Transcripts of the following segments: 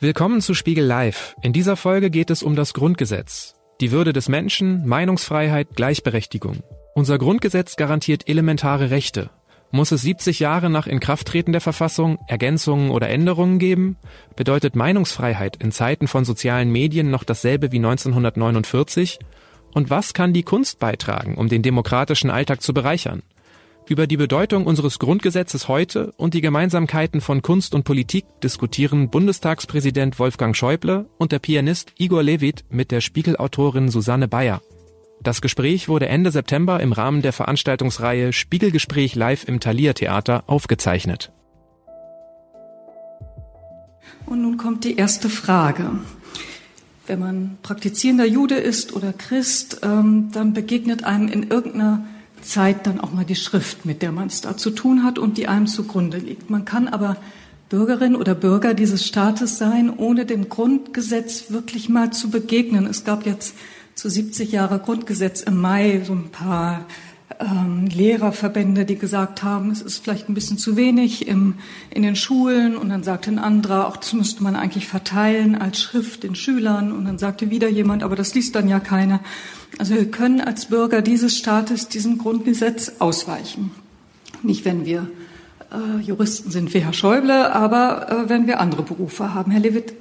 Willkommen zu Spiegel Live. In dieser Folge geht es um das Grundgesetz. Die Würde des Menschen, Meinungsfreiheit, Gleichberechtigung. Unser Grundgesetz garantiert elementare Rechte. Muss es 70 Jahre nach Inkrafttreten der Verfassung Ergänzungen oder Änderungen geben? Bedeutet Meinungsfreiheit in Zeiten von sozialen Medien noch dasselbe wie 1949? Und was kann die Kunst beitragen, um den demokratischen Alltag zu bereichern? Über die Bedeutung unseres Grundgesetzes heute und die Gemeinsamkeiten von Kunst und Politik diskutieren Bundestagspräsident Wolfgang Schäuble und der Pianist Igor Levit mit der Spiegelautorin Susanne Bayer. Das Gespräch wurde Ende September im Rahmen der Veranstaltungsreihe Spiegelgespräch live im Thalia Theater aufgezeichnet. Und nun kommt die erste Frage. Wenn man praktizierender Jude ist oder Christ, ähm, dann begegnet einem in irgendeiner Zeit dann auch mal die Schrift, mit der man es da zu tun hat und die einem zugrunde liegt. Man kann aber Bürgerin oder Bürger dieses Staates sein, ohne dem Grundgesetz wirklich mal zu begegnen. Es gab jetzt zu 70 Jahre Grundgesetz im Mai so ein paar ähm, Lehrerverbände, die gesagt haben, es ist vielleicht ein bisschen zu wenig im, in den Schulen. Und dann sagte ein anderer, auch das müsste man eigentlich verteilen als Schrift den Schülern. Und dann sagte wieder jemand, aber das liest dann ja keiner. Also wir können als Bürger dieses Staates diesem Grundgesetz ausweichen. Nicht, wenn wir äh, Juristen sind wie Herr Schäuble, aber äh, wenn wir andere Berufe haben. Herr Lewitt,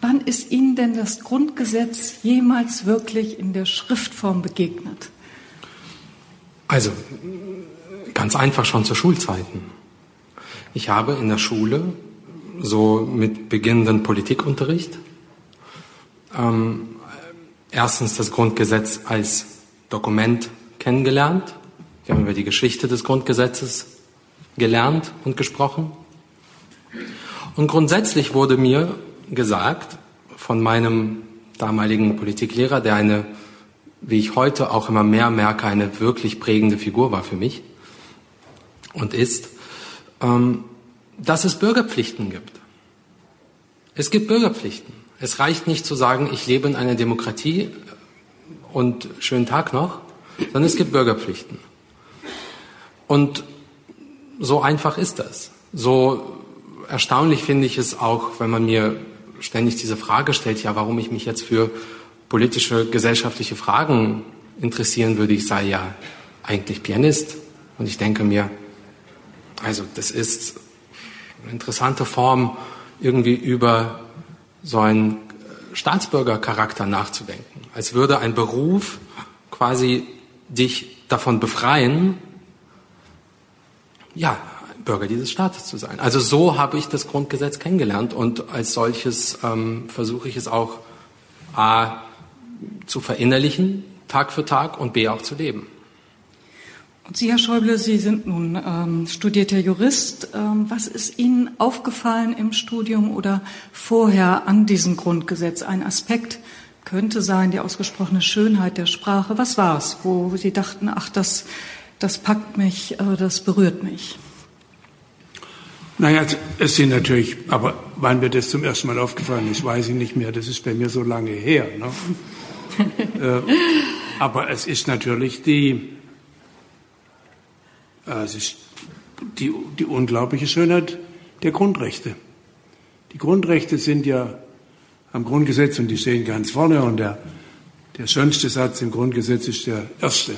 wann ist Ihnen denn das Grundgesetz jemals wirklich in der Schriftform begegnet? Also ganz einfach schon zu Schulzeiten. Ich habe in der Schule so mit beginnenden Politikunterricht ähm, erstens das Grundgesetz als Dokument kennengelernt. Wir haben über die Geschichte des Grundgesetzes gelernt und gesprochen. Und grundsätzlich wurde mir gesagt von meinem damaligen Politiklehrer, der eine, wie ich heute auch immer mehr merke, eine wirklich prägende Figur war für mich und ist, ähm, dass es Bürgerpflichten gibt. Es gibt Bürgerpflichten. Es reicht nicht zu sagen, ich lebe in einer Demokratie und schönen Tag noch, sondern es gibt Bürgerpflichten. Und so einfach ist das. So erstaunlich finde ich es auch, wenn man mir ständig diese Frage stellt, ja, warum ich mich jetzt für politische, gesellschaftliche Fragen interessieren würde. Ich sei ja eigentlich Pianist. Und ich denke mir, also das ist eine interessante Form, irgendwie über so einen äh, Staatsbürgercharakter nachzudenken. Als würde ein Beruf quasi dich davon befreien, ja, Bürger dieses Staates zu sein. Also so habe ich das Grundgesetz kennengelernt und als solches ähm, versuche ich es auch A zu verinnerlichen, Tag für Tag und B auch zu leben. Und Sie, Herr Schäuble, Sie sind nun ähm, studierter Jurist. Ähm, was ist Ihnen aufgefallen im Studium oder vorher an diesem Grundgesetz? Ein Aspekt könnte sein, die ausgesprochene Schönheit der Sprache. Was war es, wo Sie dachten, ach, das, das packt mich, äh, das berührt mich? Naja, es sind natürlich, aber wann wird das zum ersten Mal aufgefallen ist, weiß ich nicht mehr. Das ist bei mir so lange her. Ne? Äh, aber es ist natürlich die, äh, es ist die, die unglaubliche Schönheit der Grundrechte. Die Grundrechte sind ja am Grundgesetz und die stehen ganz vorne und der, der schönste Satz im Grundgesetz ist der erste.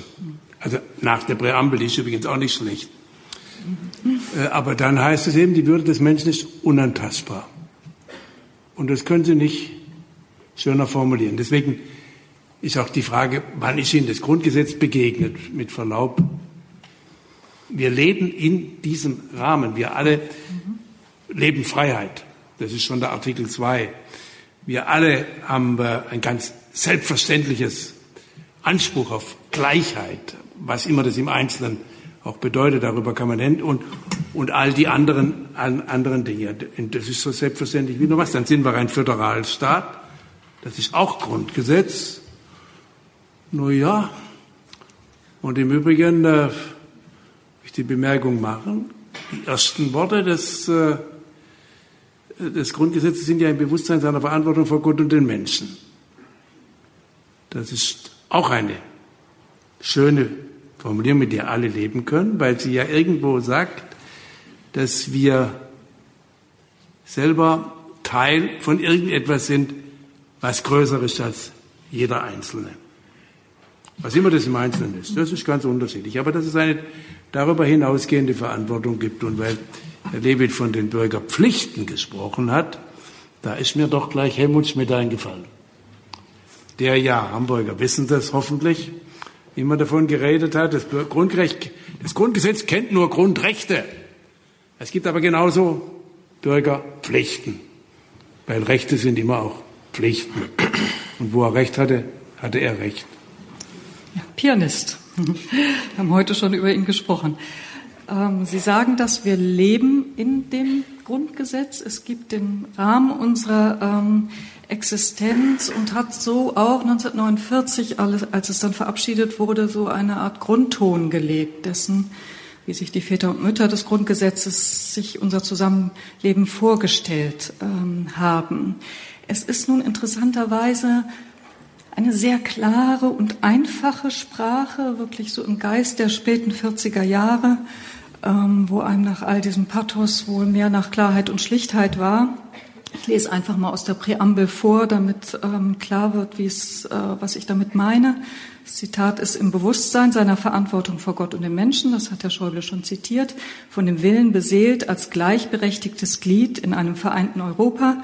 Also nach der Präambel, die ist übrigens auch nicht schlecht. Äh, aber dann heißt es eben, die Würde des Menschen ist unantastbar. Und das können Sie nicht schöner formulieren. Deswegen ist auch die Frage, wann ist Ihnen das Grundgesetz begegnet, mit Verlaub, wir leben in diesem Rahmen. Wir alle leben Freiheit. Das ist schon der Artikel 2. Wir alle haben äh, ein ganz selbstverständliches Anspruch auf Gleichheit, was immer das im Einzelnen auch bedeutet. Darüber kann man hin und, und all die anderen, anderen Dinge. Und das ist so selbstverständlich wie nur was. Dann sind wir ein Föderalstaat. Das ist auch Grundgesetz. Nur ja. Und im Übrigen, äh, die Bemerkung machen. Die ersten Worte des, äh, des Grundgesetzes sind ja ein Bewusstsein seiner Verantwortung vor Gott und den Menschen. Das ist auch eine schöne Formulierung, mit der alle leben können, weil sie ja irgendwo sagt, dass wir selber Teil von irgendetwas sind, was größer ist als jeder Einzelne. Was immer das im Einzelnen ist, das ist ganz unterschiedlich. Aber dass es eine darüber hinausgehende Verantwortung gibt und weil Herr Levit von den Bürgerpflichten gesprochen hat, da ist mir doch gleich Helmut Schmidt eingefallen. Der ja, Hamburger wissen das hoffentlich, immer davon geredet hat, das, Grundrecht, das Grundgesetz kennt nur Grundrechte. Es gibt aber genauso Bürgerpflichten, weil Rechte sind immer auch Pflichten. Und wo er Recht hatte, hatte er Recht. Ja, Pianist. Wir haben heute schon über ihn gesprochen. Ähm, Sie sagen, dass wir leben in dem Grundgesetz. Es gibt den Rahmen unserer ähm, Existenz und hat so auch 1949, als es dann verabschiedet wurde, so eine Art Grundton gelegt, dessen, wie sich die Väter und Mütter des Grundgesetzes sich unser Zusammenleben vorgestellt ähm, haben. Es ist nun interessanterweise eine sehr klare und einfache Sprache, wirklich so im Geist der späten 40er Jahre, ähm, wo einem nach all diesem Pathos wohl mehr nach Klarheit und Schlichtheit war. Ich lese einfach mal aus der Präambel vor, damit ähm, klar wird, äh, was ich damit meine. Das Zitat ist im Bewusstsein seiner Verantwortung vor Gott und dem Menschen, das hat Herr Schäuble schon zitiert, von dem Willen beseelt als gleichberechtigtes Glied in einem vereinten Europa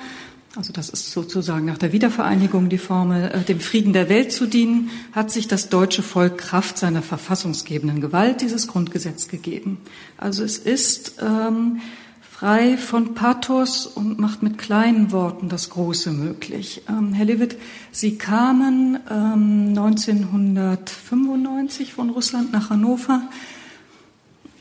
also das ist sozusagen nach der Wiedervereinigung die Formel, äh, dem Frieden der Welt zu dienen, hat sich das deutsche Volk Kraft seiner verfassungsgebenden Gewalt dieses Grundgesetz gegeben. Also es ist ähm, frei von Pathos und macht mit kleinen Worten das Große möglich. Ähm, Herr Lewitt, Sie kamen ähm, 1995 von Russland nach Hannover.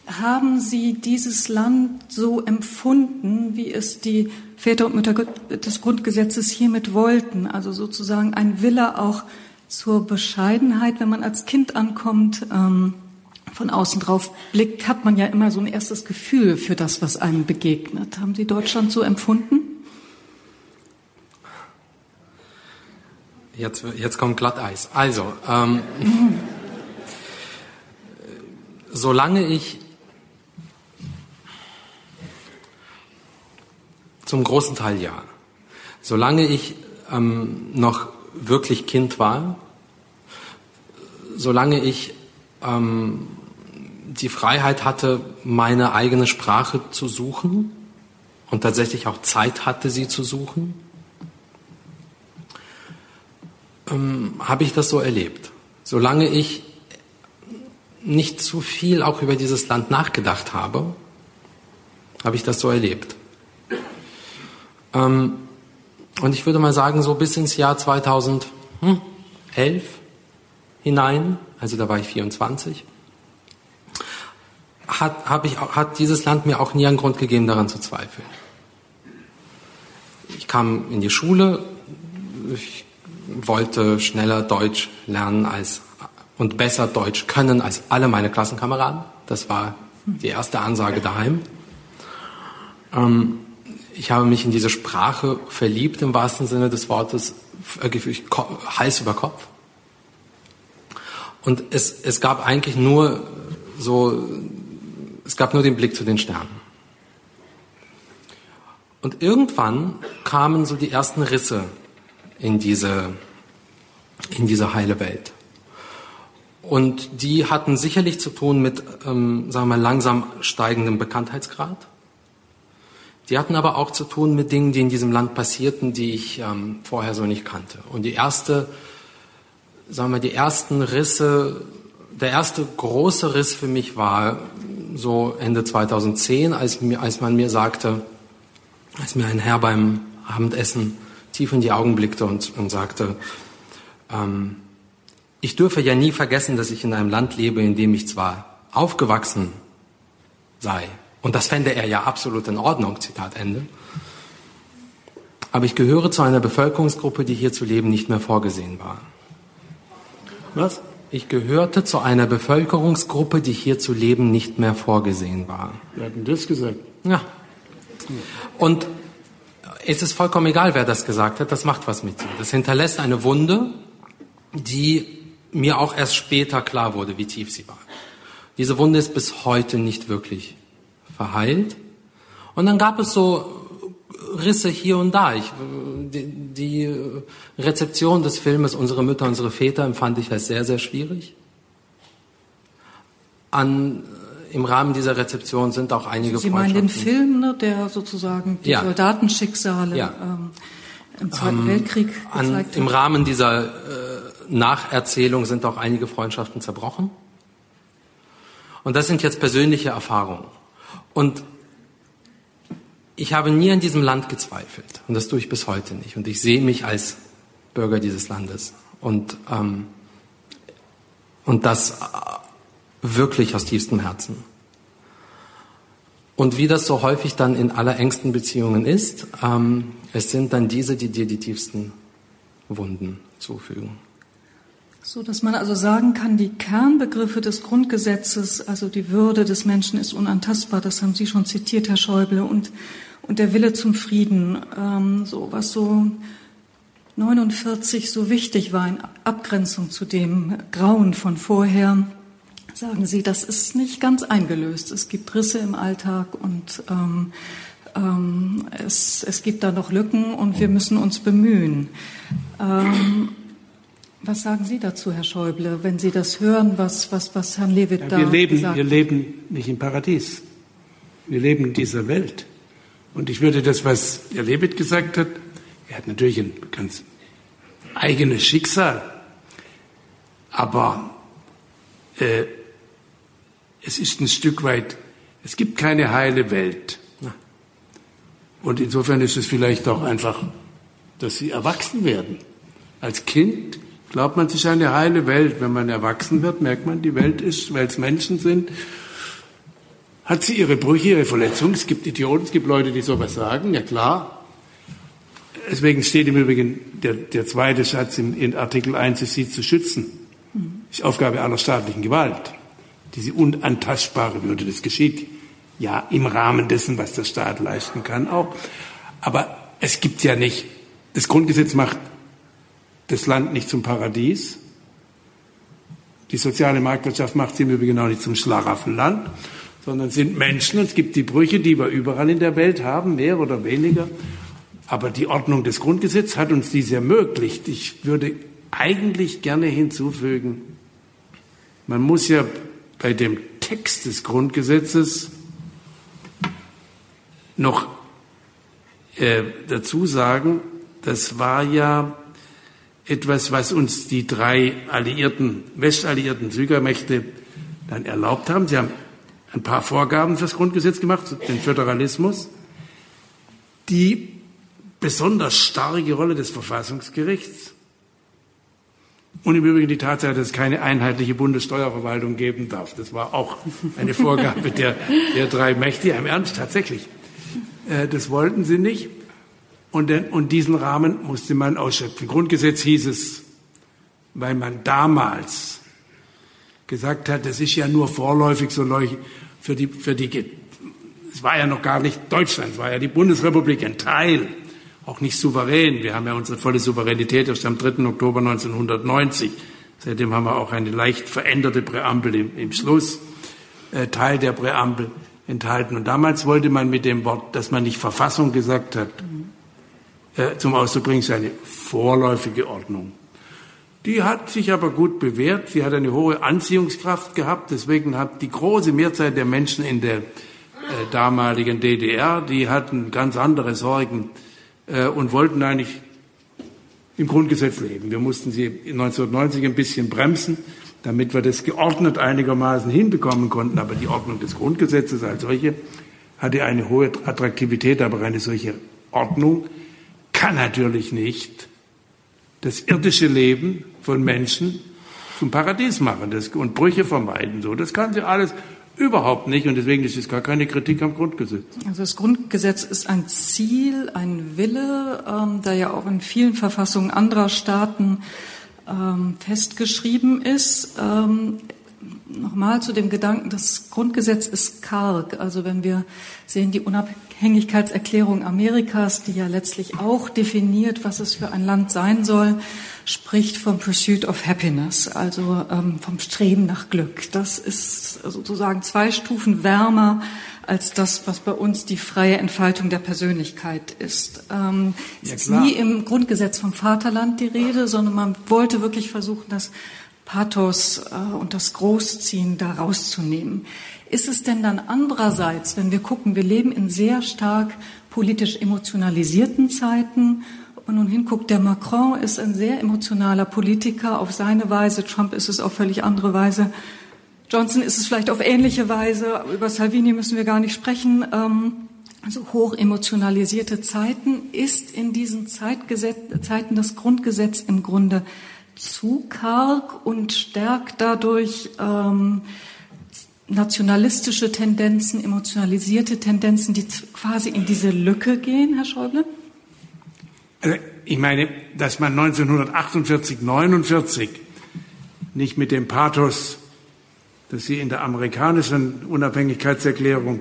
Haben Sie dieses Land so empfunden, wie es die Väter und Mütter des Grundgesetzes hiermit wollten. Also sozusagen ein Wille auch zur Bescheidenheit, wenn man als Kind ankommt, ähm, von außen drauf blickt, hat man ja immer so ein erstes Gefühl für das, was einem begegnet. Haben Sie Deutschland so empfunden? Jetzt, jetzt kommt Glatteis. Also, ähm, solange ich Zum großen Teil ja. Solange ich ähm, noch wirklich Kind war, solange ich ähm, die Freiheit hatte, meine eigene Sprache zu suchen und tatsächlich auch Zeit hatte, sie zu suchen, ähm, habe ich das so erlebt. Solange ich nicht zu viel auch über dieses Land nachgedacht habe, habe ich das so erlebt. Ähm, und ich würde mal sagen, so bis ins Jahr 2011 hinein, also da war ich 24, hat, hab ich, hat dieses Land mir auch nie einen Grund gegeben, daran zu zweifeln. Ich kam in die Schule, ich wollte schneller Deutsch lernen als und besser Deutsch können als alle meine Klassenkameraden. Das war die erste Ansage daheim. Ähm, ich habe mich in diese Sprache verliebt im wahrsten Sinne des Wortes, Hals über Kopf. Und es, es gab eigentlich nur so, es gab nur den Blick zu den Sternen. Und irgendwann kamen so die ersten Risse in diese, in diese heile Welt. Und die hatten sicherlich zu tun mit, ähm, sagen wir mal, langsam steigendem Bekanntheitsgrad. Die hatten aber auch zu tun mit Dingen, die in diesem Land passierten, die ich ähm, vorher so nicht kannte. Und die erste, sagen wir, die ersten Risse, der erste große Riss für mich war so Ende 2010, als, mir, als man mir sagte, als mir ein Herr beim Abendessen tief in die Augen blickte und, und sagte, ähm, ich dürfe ja nie vergessen, dass ich in einem Land lebe, in dem ich zwar aufgewachsen sei, und das fände er ja absolut in Ordnung, Zitat Ende. Aber ich gehöre zu einer Bevölkerungsgruppe, die hier zu leben nicht mehr vorgesehen war. Was? Ich gehörte zu einer Bevölkerungsgruppe, die hier zu leben nicht mehr vorgesehen war. Wer hat denn das gesagt? Ja. Und es ist vollkommen egal, wer das gesagt hat, das macht was mit dir. Das hinterlässt eine Wunde, die mir auch erst später klar wurde, wie tief sie war. Diese Wunde ist bis heute nicht wirklich verheilt. Und dann gab es so Risse hier und da. Ich, die, die Rezeption des Filmes Unsere Mütter, unsere Väter empfand ich als sehr, sehr schwierig. An, Im Rahmen dieser Rezeption sind auch einige Sie meinen den Film, ne, der sozusagen die ja. Soldatenschicksale ja. ähm, im Zweiten ähm, Weltkrieg an, hat? Im Rahmen dieser äh, Nacherzählung sind auch einige Freundschaften zerbrochen. Und das sind jetzt persönliche Erfahrungen. Und ich habe nie an diesem Land gezweifelt. Und das tue ich bis heute nicht. Und ich sehe mich als Bürger dieses Landes. Und, ähm, und das äh, wirklich aus tiefstem Herzen. Und wie das so häufig dann in allerengsten Beziehungen ist, ähm, es sind dann diese, die dir die tiefsten Wunden zufügen. So dass man also sagen kann, die Kernbegriffe des Grundgesetzes, also die Würde des Menschen ist unantastbar, das haben Sie schon zitiert, Herr Schäuble, und, und der Wille zum Frieden, ähm, so was so 49 so wichtig war in Abgrenzung zu dem Grauen von vorher, sagen Sie, das ist nicht ganz eingelöst. Es gibt Risse im Alltag und ähm, ähm, es, es gibt da noch Lücken und wir müssen uns bemühen. Ähm, was sagen Sie dazu, Herr Schäuble, wenn Sie das hören, was, was, was Herrn Lewitt ja, da wir leben, gesagt hat? Wir leben nicht im Paradies. Wir leben in dieser Welt. Und ich würde das, was Herr Lewitt gesagt hat, er hat natürlich ein ganz eigenes Schicksal, aber äh, es ist ein Stück weit, es gibt keine heile Welt. Und insofern ist es vielleicht auch einfach, dass sie erwachsen werden. Als Kind glaubt man sich eine heile Welt. Wenn man erwachsen wird, merkt man, die Welt ist, weil es Menschen sind, hat sie ihre Brüche, ihre Verletzungen. Es gibt Idioten, es gibt Leute, die sowas sagen, ja klar. Deswegen steht im Übrigen der, der zweite Satz in, in Artikel 1, ist sie zu schützen. Das ist Aufgabe aller staatlichen Gewalt. Diese unantastbare Würde, das geschieht ja im Rahmen dessen, was der Staat leisten kann auch. Aber es gibt ja nicht, das Grundgesetz macht das Land nicht zum Paradies. Die soziale Marktwirtschaft macht sie im Übrigen auch nicht zum Schlaraffenland, sondern sind Menschen und es gibt die Brüche, die wir überall in der Welt haben, mehr oder weniger. Aber die Ordnung des Grundgesetzes hat uns dies ermöglicht. Ich würde eigentlich gerne hinzufügen, man muss ja bei dem Text des Grundgesetzes noch äh, dazu sagen, das war ja etwas, was uns die drei alliierten, westalliierten Siegermächte dann erlaubt haben. Sie haben ein paar Vorgaben fürs Grundgesetz gemacht, den Föderalismus, die besonders starke Rolle des Verfassungsgerichts und im Übrigen die Tatsache, dass es keine einheitliche Bundessteuerverwaltung geben darf. Das war auch eine Vorgabe der, der drei Mächte. Im Ernst, tatsächlich. Äh, das wollten sie nicht. Und, den, und diesen Rahmen musste man ausschöpfen. Grundgesetz hieß es, weil man damals gesagt hat, das ist ja nur vorläufig so für die, für die, es war ja noch gar nicht Deutschland, es war ja die Bundesrepublik ein Teil, auch nicht souverän. Wir haben ja unsere volle Souveränität erst am 3. Oktober 1990. Seitdem haben wir auch eine leicht veränderte Präambel im, im Schluss, äh, Teil der Präambel enthalten. Und damals wollte man mit dem Wort, dass man nicht Verfassung gesagt hat, äh, zum Ausdruck bringen, seine vorläufige Ordnung. Die hat sich aber gut bewährt. Sie hat eine hohe Anziehungskraft gehabt. Deswegen hat die große Mehrzahl der Menschen in der äh, damaligen DDR, die hatten ganz andere Sorgen äh, und wollten eigentlich im Grundgesetz leben. Wir mussten sie 1990 ein bisschen bremsen, damit wir das geordnet einigermaßen hinbekommen konnten. Aber die Ordnung des Grundgesetzes als solche hatte eine hohe Attraktivität, aber eine solche Ordnung kann natürlich nicht das irdische Leben von Menschen zum Paradies machen das, und Brüche vermeiden. So, das kann sie alles überhaupt nicht und deswegen ist es gar keine Kritik am Grundgesetz. Also das Grundgesetz ist ein Ziel, ein Wille, ähm, der ja auch in vielen Verfassungen anderer Staaten ähm, festgeschrieben ist. Ähm, Nochmal zu dem Gedanken, das Grundgesetz ist karg. Also wenn wir sehen, die Unabhängigkeitserklärung Amerikas, die ja letztlich auch definiert, was es für ein Land sein soll, spricht vom Pursuit of Happiness, also ähm, vom Streben nach Glück. Das ist sozusagen zwei Stufen wärmer als das, was bei uns die freie Entfaltung der Persönlichkeit ist. Ähm, ja, es ist nie im Grundgesetz vom Vaterland die Rede, sondern man wollte wirklich versuchen, das Pathos äh, und das Großziehen da rauszunehmen. Ist es denn dann andererseits, wenn wir gucken, wir leben in sehr stark politisch emotionalisierten Zeiten und nun hinguckt, der Macron ist ein sehr emotionaler Politiker auf seine Weise, Trump ist es auf völlig andere Weise, Johnson ist es vielleicht auf ähnliche Weise, über Salvini müssen wir gar nicht sprechen. Ähm, also hoch emotionalisierte Zeiten ist in diesen Zeiten das Grundgesetz im Grunde zu karg und stärkt dadurch ähm, nationalistische Tendenzen, emotionalisierte Tendenzen, die quasi in diese Lücke gehen, Herr Schäuble? Also ich meine, dass man 1948, 49 nicht mit dem Pathos, das Sie in der amerikanischen Unabhängigkeitserklärung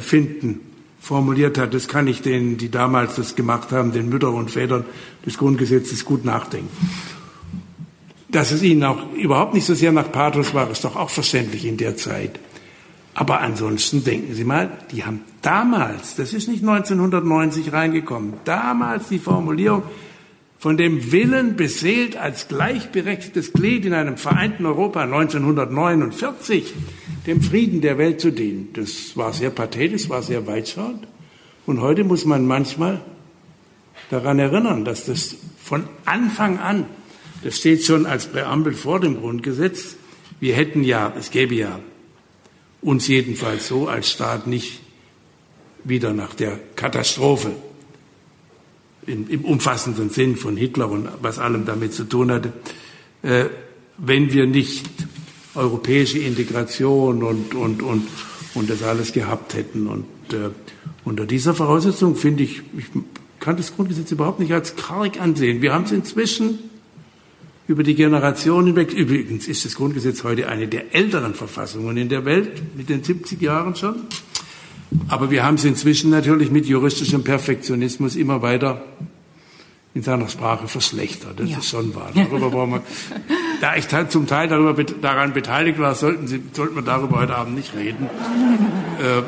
finden, formuliert hat, das kann ich denen, die damals das gemacht haben, den Müttern und Vätern des Grundgesetzes gut nachdenken. Dass es ihnen auch überhaupt nicht so sehr nach Pathos war, ist doch auch verständlich in der Zeit. Aber ansonsten denken Sie mal, die haben damals, das ist nicht 1990 reingekommen, damals die Formulierung von dem Willen beseelt als gleichberechtigtes Glied in einem vereinten Europa 1949 dem Frieden der Welt zu dienen. Das war sehr pathetisch, war sehr weitschauend. Und heute muss man manchmal daran erinnern, dass das von Anfang an das steht schon als Präambel vor dem Grundgesetz. Wir hätten ja, es gäbe ja uns jedenfalls so als Staat nicht wieder nach der Katastrophe im, im umfassenden Sinn von Hitler und was allem damit zu tun hatte, äh, wenn wir nicht europäische Integration und, und, und, und das alles gehabt hätten. Und äh, unter dieser Voraussetzung finde ich, ich kann das Grundgesetz überhaupt nicht als karg ansehen. Wir haben es inzwischen über die Generationen hinweg. Übrigens ist das Grundgesetz heute eine der älteren Verfassungen in der Welt, mit den 70 Jahren schon. Aber wir haben es inzwischen natürlich mit juristischem Perfektionismus immer weiter in seiner Sprache verschlechtert. Das ja. ist schon wahr. Darüber brauchen wir, da ich zum Teil darüber, daran beteiligt war, sollten, Sie, sollten wir darüber heute Abend nicht reden. Äh,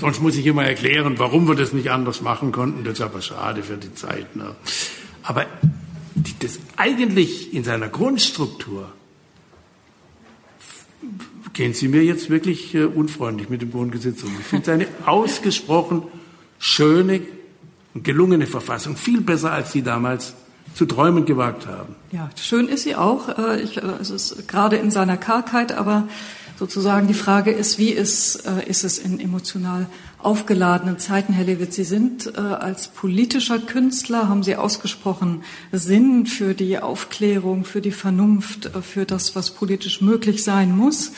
sonst muss ich immer erklären, warum wir das nicht anders machen konnten. Das ist aber schade für die Zeit. Ne? Aber das eigentlich in seiner Grundstruktur gehen Sie mir jetzt wirklich äh, unfreundlich mit dem Grundgesetz um. Ich finde es eine ausgesprochen schöne und gelungene Verfassung, viel besser, als Sie damals zu träumen gewagt haben. Ja, schön ist sie auch. Äh, ich, äh, es ist gerade in seiner Kargheit, aber sozusagen die Frage ist, wie ist, äh, ist es in emotional aufgeladenen Zeiten, Herr Lewitz, Sie sind äh, als politischer Künstler, haben Sie ausgesprochen Sinn für die Aufklärung, für die Vernunft, äh, für das, was politisch möglich sein muss,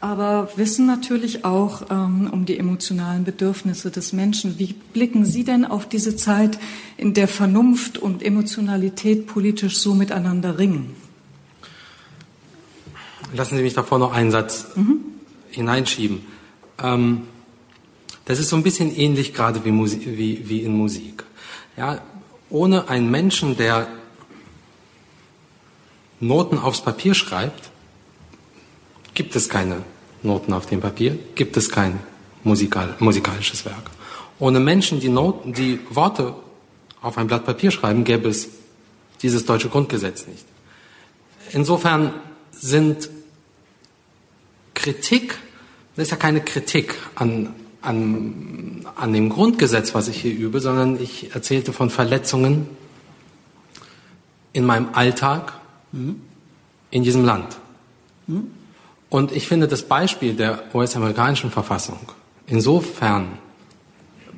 aber wissen natürlich auch ähm, um die emotionalen Bedürfnisse des Menschen. Wie blicken Sie denn auf diese Zeit, in der Vernunft und Emotionalität politisch so miteinander ringen? Lassen Sie mich davor noch einen Satz mhm. hineinschieben. Ähm, das ist so ein bisschen ähnlich gerade wie, Musik, wie, wie in Musik. Ja, ohne einen Menschen, der Noten aufs Papier schreibt, gibt es keine Noten auf dem Papier, gibt es kein musikal, musikalisches Werk. Ohne Menschen, die, Noten, die Worte auf ein Blatt Papier schreiben, gäbe es dieses deutsche Grundgesetz nicht. Insofern sind Kritik, das ist ja keine Kritik an, an, an dem Grundgesetz, was ich hier übe, sondern ich erzählte von Verletzungen in meinem Alltag mhm. in diesem Land. Mhm. Und ich finde das Beispiel der US-amerikanischen Verfassung insofern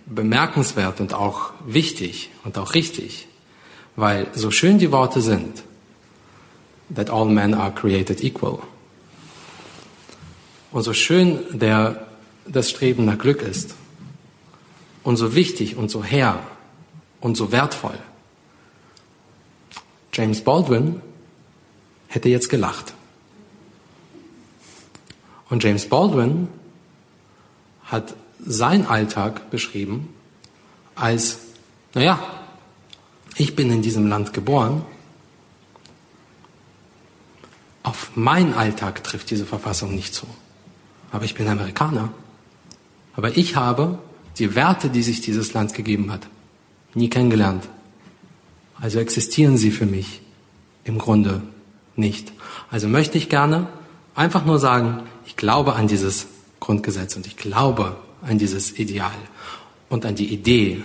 bemerkenswert und auch wichtig und auch richtig, weil so schön die Worte sind, that all men are created equal, und so schön der, das Streben nach Glück ist, und so wichtig und so her und so wertvoll, James Baldwin hätte jetzt gelacht. Und James Baldwin hat sein Alltag beschrieben als, naja, ich bin in diesem Land geboren, auf meinen Alltag trifft diese Verfassung nicht zu aber ich bin Amerikaner. Aber ich habe die Werte, die sich dieses Land gegeben hat, nie kennengelernt. Also existieren sie für mich im Grunde nicht. Also möchte ich gerne einfach nur sagen, ich glaube an dieses Grundgesetz und ich glaube an dieses Ideal und an die Idee,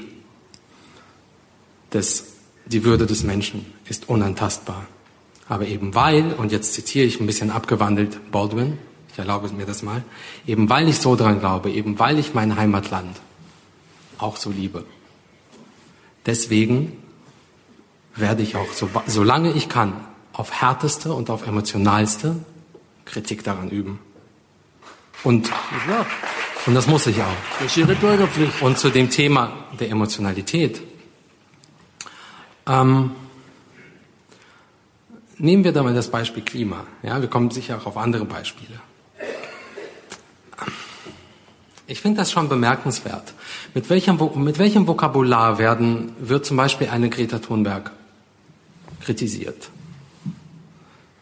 dass die Würde des Menschen ist unantastbar. Aber eben weil, und jetzt zitiere ich ein bisschen abgewandelt Baldwin, ich erlaube mir das mal, eben weil ich so dran glaube, eben weil ich mein Heimatland auch so liebe. Deswegen werde ich auch, so, solange ich kann, auf härteste und auf emotionalste Kritik daran üben. Und, und das muss ich auch. Das ist Ihre Bürgerpflicht. Und zu dem Thema der Emotionalität. Ähm, nehmen wir da mal das Beispiel Klima. Ja, wir kommen sicher auch auf andere Beispiele. Ich finde das schon bemerkenswert. Mit welchem, mit welchem Vokabular werden, wird zum Beispiel eine Greta Thunberg kritisiert?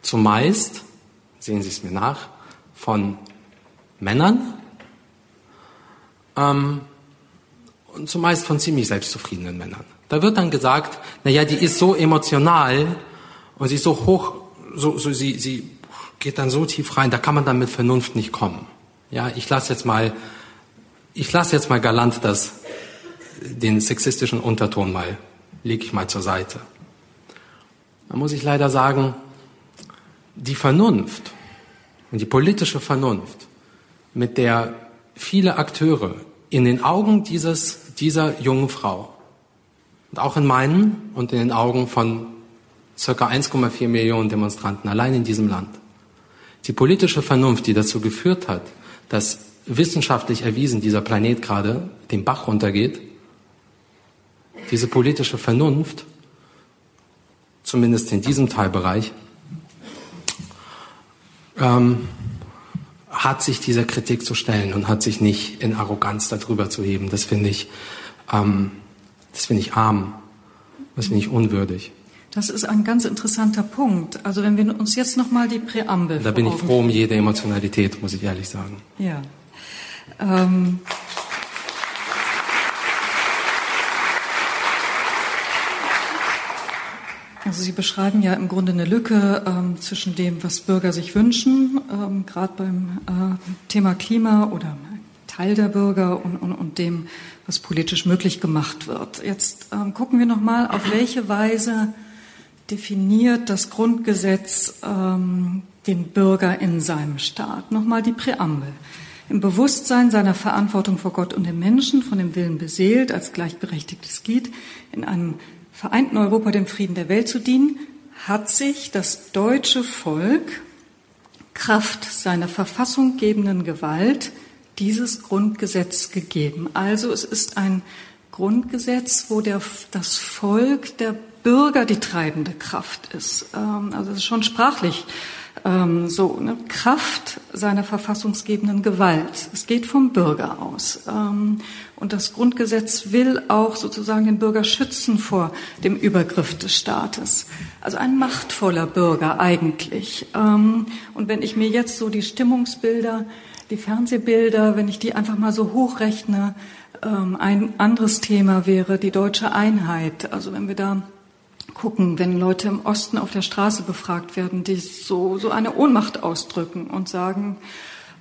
Zumeist, sehen Sie es mir nach, von Männern ähm, und zumeist von ziemlich selbstzufriedenen Männern. Da wird dann gesagt, na ja, die ist so emotional und sie ist so hoch, so, so sie, sie geht dann so tief rein, da kann man dann mit Vernunft nicht kommen. Ja, ich lasse jetzt mal ich lasse jetzt mal galant das, den sexistischen Unterton mal, lege ich mal zur Seite. Da muss ich leider sagen, die Vernunft und die politische Vernunft, mit der viele Akteure in den Augen dieses, dieser jungen Frau und auch in meinen und in den Augen von circa 1,4 Millionen Demonstranten allein in diesem Land, die politische Vernunft, die dazu geführt hat, dass wissenschaftlich erwiesen dieser Planet gerade den Bach runtergeht, diese politische Vernunft, zumindest in diesem Teilbereich, ähm, hat sich dieser Kritik zu stellen und hat sich nicht in Arroganz darüber zu heben. Das finde ich, ähm, das finde ich arm, das finde ich unwürdig. Das ist ein ganz interessanter Punkt. Also wenn wir uns jetzt noch mal die Präambel. Da bin ich froh um jede Emotionalität, muss ich ehrlich sagen. Ja. Ähm, also Sie beschreiben ja im Grunde eine Lücke ähm, zwischen dem, was Bürger sich wünschen, ähm, gerade beim äh, Thema Klima oder Teil der Bürger und, und, und, dem, was politisch möglich gemacht wird. Jetzt ähm, gucken wir noch mal, auf welche Weise definiert das Grundgesetz ähm, den Bürger in seinem Staat. Nochmal die Präambel im Bewusstsein seiner Verantwortung vor Gott und dem Menschen, von dem Willen beseelt, als gleichberechtigtes Glied in einem vereinten Europa dem Frieden der Welt zu dienen, hat sich das deutsche Volk Kraft seiner verfassunggebenden Gewalt dieses Grundgesetz gegeben. Also es ist ein Grundgesetz, wo der, das Volk, der Bürger die treibende Kraft ist. Ähm, also es ist schon sprachlich ähm, so eine Kraft seiner verfassungsgebenden Gewalt. Es geht vom Bürger aus. Ähm, und das Grundgesetz will auch sozusagen den Bürger schützen vor dem Übergriff des Staates. Also ein machtvoller Bürger eigentlich. Ähm, und wenn ich mir jetzt so die Stimmungsbilder, die Fernsehbilder, wenn ich die einfach mal so hochrechne, ähm, ein anderes Thema wäre die deutsche Einheit. Also wenn wir da gucken, wenn Leute im Osten auf der Straße befragt werden, die so, so eine Ohnmacht ausdrücken und sagen,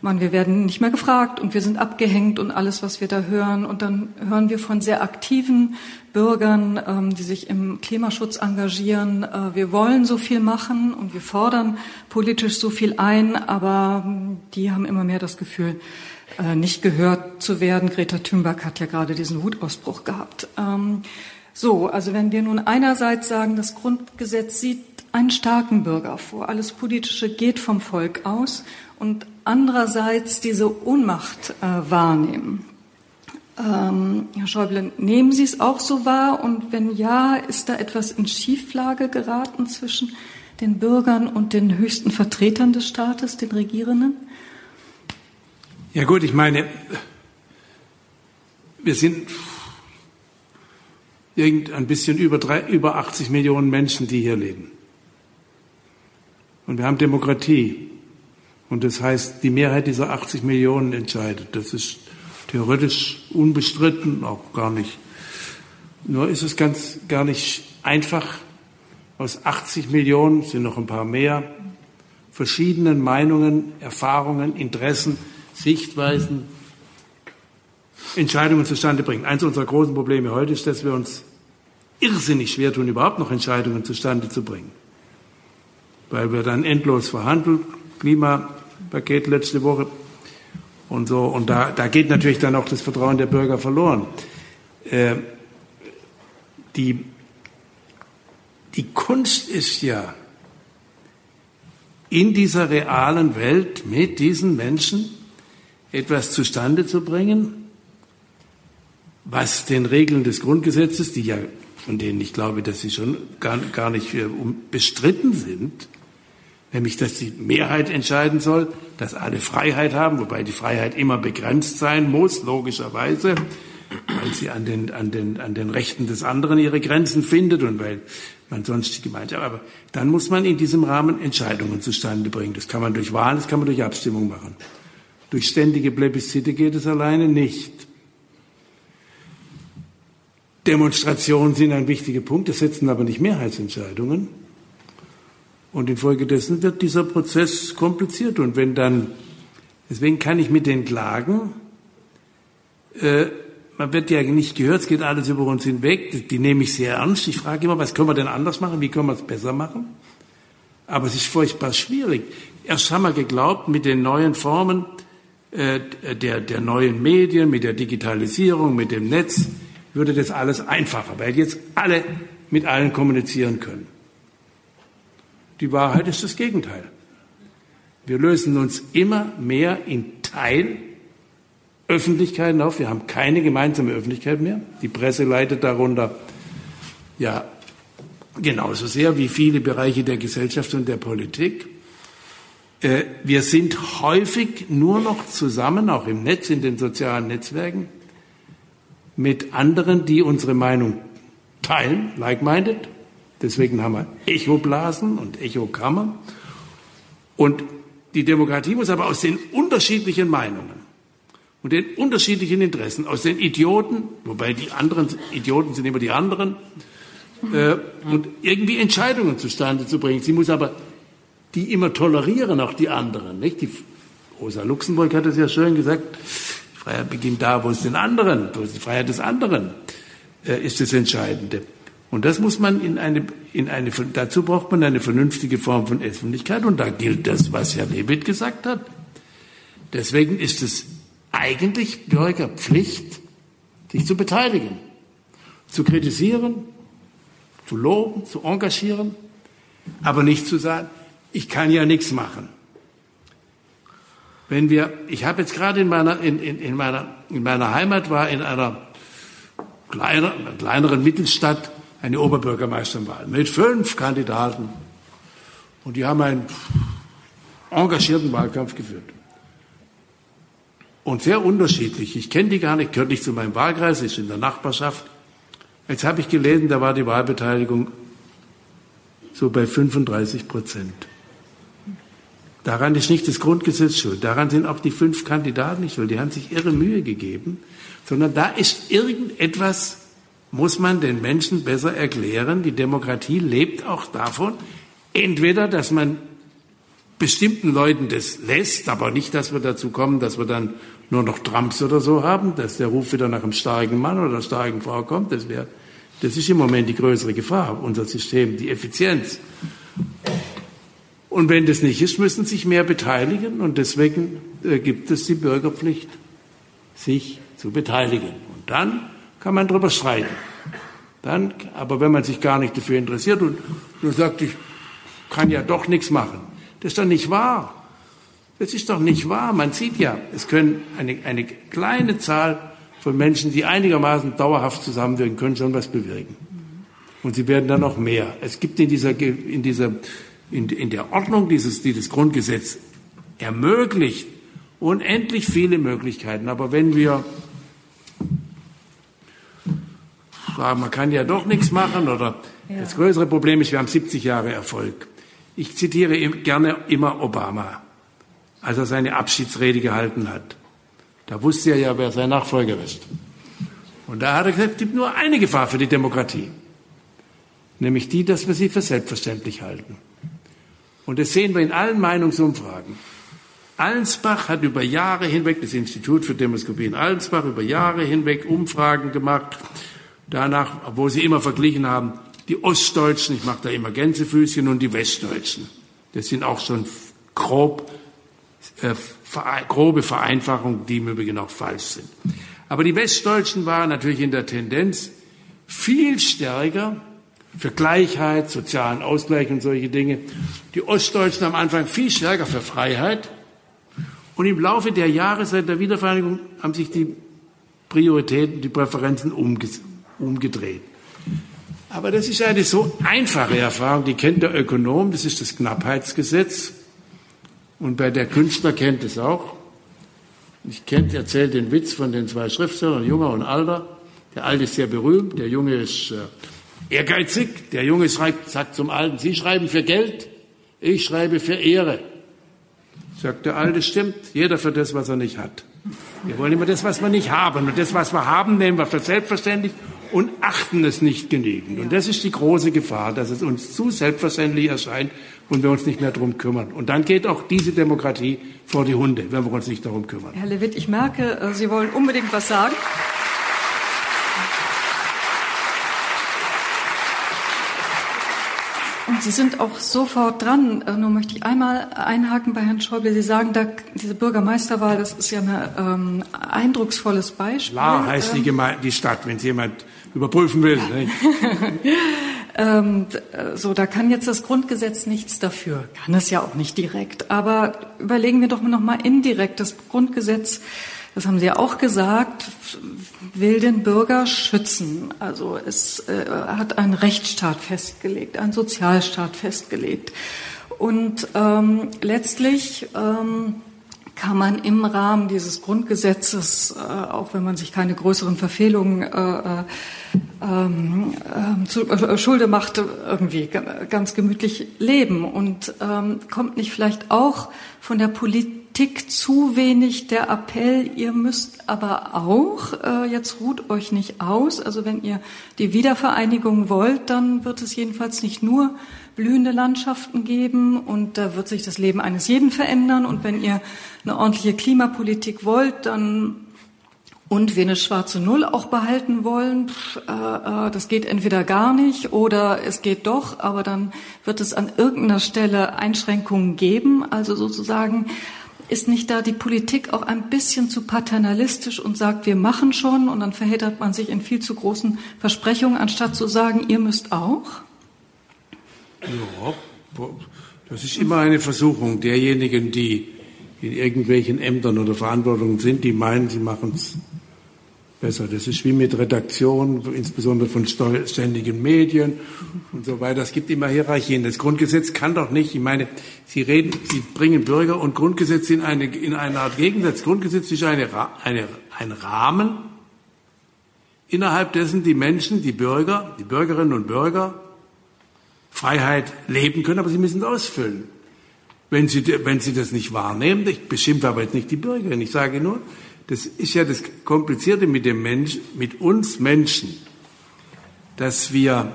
man, wir werden nicht mehr gefragt und wir sind abgehängt und alles, was wir da hören. Und dann hören wir von sehr aktiven Bürgern, ähm, die sich im Klimaschutz engagieren. Äh, wir wollen so viel machen und wir fordern politisch so viel ein, aber ähm, die haben immer mehr das Gefühl, äh, nicht gehört zu werden. Greta Thunberg hat ja gerade diesen Wutausbruch gehabt. Ähm, so, also wenn wir nun einerseits sagen, das Grundgesetz sieht einen starken Bürger vor, alles Politische geht vom Volk aus und andererseits diese Ohnmacht äh, wahrnehmen. Ähm, Herr Schäuble, nehmen Sie es auch so wahr? Und wenn ja, ist da etwas in Schieflage geraten zwischen den Bürgern und den höchsten Vertretern des Staates, den Regierenden? Ja gut, ich meine, wir sind irgend ein bisschen über, drei, über 80 Millionen Menschen, die hier leben. Und wir haben Demokratie. Und das heißt, die Mehrheit dieser 80 Millionen entscheidet. Das ist theoretisch unbestritten, auch gar nicht. Nur ist es ganz gar nicht einfach, aus 80 Millionen sind noch ein paar mehr, verschiedenen Meinungen, Erfahrungen, Interessen, Sichtweisen, Entscheidungen zustande bringen. Eines unserer großen Probleme heute ist, dass wir uns irrsinnig schwer tun, überhaupt noch Entscheidungen zustande zu bringen. Weil wir dann endlos verhandeln, Klimapaket letzte Woche und so. Und da, da geht natürlich dann auch das Vertrauen der Bürger verloren. Äh, die, die Kunst ist ja, in dieser realen Welt mit diesen Menschen etwas zustande zu bringen, was den Regeln des Grundgesetzes, die ja, von denen ich glaube, dass sie schon gar, gar nicht bestritten sind, nämlich dass die Mehrheit entscheiden soll, dass alle Freiheit haben, wobei die Freiheit immer begrenzt sein muss, logischerweise, weil sie an den, an den, an den Rechten des anderen ihre Grenzen findet und weil man sonst die Gemeinschaft. Aber dann muss man in diesem Rahmen Entscheidungen zustande bringen. Das kann man durch Wahlen, das kann man durch Abstimmung machen. Durch ständige Plebiszite geht es alleine nicht. Demonstrationen sind ein wichtiger Punkt, das setzen aber nicht Mehrheitsentscheidungen. Und infolgedessen wird dieser Prozess kompliziert. Und wenn dann, deswegen kann ich mit den Klagen, äh, man wird ja nicht gehört, es geht alles über uns hinweg, die nehme ich sehr ernst. Ich frage immer, was können wir denn anders machen, wie können wir es besser machen? Aber es ist furchtbar schwierig. Erst haben wir geglaubt, mit den neuen Formen äh, der, der neuen Medien, mit der Digitalisierung, mit dem Netz, würde das alles einfacher, weil jetzt alle mit allen kommunizieren können. Die Wahrheit ist das Gegenteil. Wir lösen uns immer mehr in Teil Öffentlichkeiten auf. Wir haben keine gemeinsame Öffentlichkeit mehr. Die Presse leidet darunter ja genauso sehr wie viele Bereiche der Gesellschaft und der Politik. Äh, wir sind häufig nur noch zusammen, auch im Netz, in den sozialen Netzwerken, mit anderen, die unsere Meinung teilen, like-minded. Deswegen haben wir Echoblasen und Echokammern. Und die Demokratie muss aber aus den unterschiedlichen Meinungen und den unterschiedlichen Interessen, aus den Idioten, wobei die anderen Idioten sind immer die anderen, äh, und irgendwie Entscheidungen zustande zu bringen. Sie muss aber die immer tolerieren, auch die anderen. Nicht? Die Rosa Luxemburg hat es ja schön gesagt, Freiheit beginnt da, wo es den anderen, wo es die Freiheit des anderen äh, ist das Entscheidende. Und das muss man in eine, in eine, dazu braucht man eine vernünftige Form von Öffentlichkeit und da gilt das, was Herr Lebit gesagt hat. Deswegen ist es eigentlich Bürgerpflicht, sich zu beteiligen, zu kritisieren, zu loben, zu engagieren, aber nicht zu sagen, ich kann ja nichts machen. Wenn wir, ich habe jetzt gerade in meiner, in, in, in, meiner, in meiner Heimat war in einer kleiner, kleineren Mittelstadt eine Oberbürgermeisterwahl mit fünf Kandidaten. Und die haben einen engagierten Wahlkampf geführt. Und sehr unterschiedlich. Ich kenne die gar nicht, gehört nicht zu meinem Wahlkreis, ist in der Nachbarschaft. Jetzt habe ich gelesen, da war die Wahlbeteiligung so bei 35 Prozent. Daran ist nicht das Grundgesetz schuld. Daran sind auch die fünf Kandidaten nicht schuld. Die haben sich irre Mühe gegeben. Sondern da ist irgendetwas, muss man den Menschen besser erklären. Die Demokratie lebt auch davon, entweder, dass man bestimmten Leuten das lässt, aber nicht, dass wir dazu kommen, dass wir dann nur noch Trumps oder so haben, dass der Ruf wieder nach einem starken Mann oder einer starken Frau kommt. Das wäre, das ist im Moment die größere Gefahr, unser System, die Effizienz. Und wenn das nicht ist, müssen sich mehr beteiligen und deswegen äh, gibt es die Bürgerpflicht, sich zu beteiligen. Und dann kann man darüber streiten. Dann, aber wenn man sich gar nicht dafür interessiert und nur sagt, ich kann ja doch nichts machen, das ist doch nicht wahr. Das ist doch nicht wahr. Man sieht ja, es können eine, eine kleine Zahl von Menschen, die einigermaßen dauerhaft zusammenwirken, können schon was bewirken. Und sie werden dann noch mehr. Es gibt in dieser, in dieser, in, in der Ordnung dieses, dieses Grundgesetz ermöglicht unendlich viele Möglichkeiten. Aber wenn wir sagen, man kann ja doch nichts machen oder ja. das größere Problem ist, wir haben 70 Jahre Erfolg. Ich zitiere gerne immer Obama als er seine Abschiedsrede gehalten hat. Da wusste er ja, wer sein Nachfolger ist. Und da hat er gesagt, es gibt nur eine Gefahr für die Demokratie, nämlich die, dass wir sie für selbstverständlich halten. Und das sehen wir in allen Meinungsumfragen. Allensbach hat über Jahre hinweg, das Institut für Demoskopie in Allensbach, über Jahre hinweg Umfragen gemacht, danach, wo sie immer verglichen haben, die Ostdeutschen, ich mache da immer Gänsefüßchen, und die Westdeutschen. Das sind auch schon grob, äh, grobe Vereinfachungen, die im Übrigen auch falsch sind. Aber die Westdeutschen waren natürlich in der Tendenz viel stärker für Gleichheit, sozialen Ausgleich und solche Dinge. Die Ostdeutschen am Anfang viel stärker für Freiheit. Und im Laufe der Jahre seit der Wiedervereinigung haben sich die Prioritäten, die Präferenzen umgedreht. Aber das ist eine so einfache Erfahrung, die kennt der Ökonom, das ist das Knappheitsgesetz. Und bei der Künstler kennt es auch. Ich kennt, erzählt den Witz von den zwei Schriftstellern, Junger und Alter. Der Alte ist sehr berühmt, der Junge ist äh, ehrgeizig. Der Junge schreibt, sagt zum Alten, Sie schreiben für Geld, ich schreibe für Ehre. Sagt der Alte, stimmt, jeder für das, was er nicht hat. Wir wollen immer das, was wir nicht haben. Und das, was wir haben, nehmen wir für selbstverständlich und achten es nicht genügend. Und das ist die große Gefahr, dass es uns zu selbstverständlich erscheint und wir uns nicht mehr darum kümmern. Und dann geht auch diese Demokratie vor die Hunde, wenn wir uns nicht darum kümmern. Herr Lewitt, ich merke, äh, Sie wollen unbedingt was sagen. Und Sie sind auch sofort dran. Äh, nur möchte ich einmal einhaken bei Herrn Schäuble. Sie sagen, da, diese Bürgermeisterwahl, das ist ja ein ähm, eindrucksvolles Beispiel. La heißt ähm, die, Gemeinde, die Stadt, wenn es jemand überprüfen will. ähm, so, da kann jetzt das Grundgesetz nichts dafür. Kann es ja auch nicht direkt. Aber überlegen wir doch noch mal indirekt. Das Grundgesetz, das haben Sie ja auch gesagt, will den Bürger schützen. Also es äh, hat einen Rechtsstaat festgelegt, einen Sozialstaat festgelegt. Und ähm, letztlich ähm, kann man im Rahmen dieses Grundgesetzes, äh, auch wenn man sich keine größeren Verfehlungen äh, äh ähm, äh, zu, äh, Schulde macht, irgendwie ganz gemütlich leben und ähm, kommt nicht vielleicht auch von der Politik Tick zu wenig der Appell, ihr müsst aber auch, äh, jetzt ruht euch nicht aus. Also wenn ihr die Wiedervereinigung wollt, dann wird es jedenfalls nicht nur blühende Landschaften geben und da wird sich das Leben eines jeden verändern. Und wenn ihr eine ordentliche Klimapolitik wollt, dann und wir eine schwarze Null auch behalten wollen, äh, äh, das geht entweder gar nicht oder es geht doch, aber dann wird es an irgendeiner Stelle Einschränkungen geben. Also sozusagen ist nicht da die Politik auch ein bisschen zu paternalistisch und sagt, wir machen schon und dann verheddert man sich in viel zu großen Versprechungen, anstatt zu sagen, ihr müsst auch? Ja, das ist immer eine Versuchung derjenigen, die in irgendwelchen Ämtern oder Verantwortungen sind, die meinen, sie machen es besser. Das ist wie mit Redaktion, insbesondere von ständigen Medien und so weiter. Es gibt immer Hierarchien. Das Grundgesetz kann doch nicht, ich meine, Sie reden, Sie bringen Bürger und Grundgesetz in eine, in eine Art Gegensatz. Grundgesetz ist eine, eine, ein Rahmen, innerhalb dessen die Menschen, die Bürger, die Bürgerinnen und Bürger Freiheit leben können, aber sie müssen es ausfüllen. Wenn sie, wenn sie das nicht wahrnehmen, ich beschimpfe aber jetzt nicht die Bürgerin, ich sage nur, das ist ja das Komplizierte mit dem Mensch, mit uns Menschen, dass wir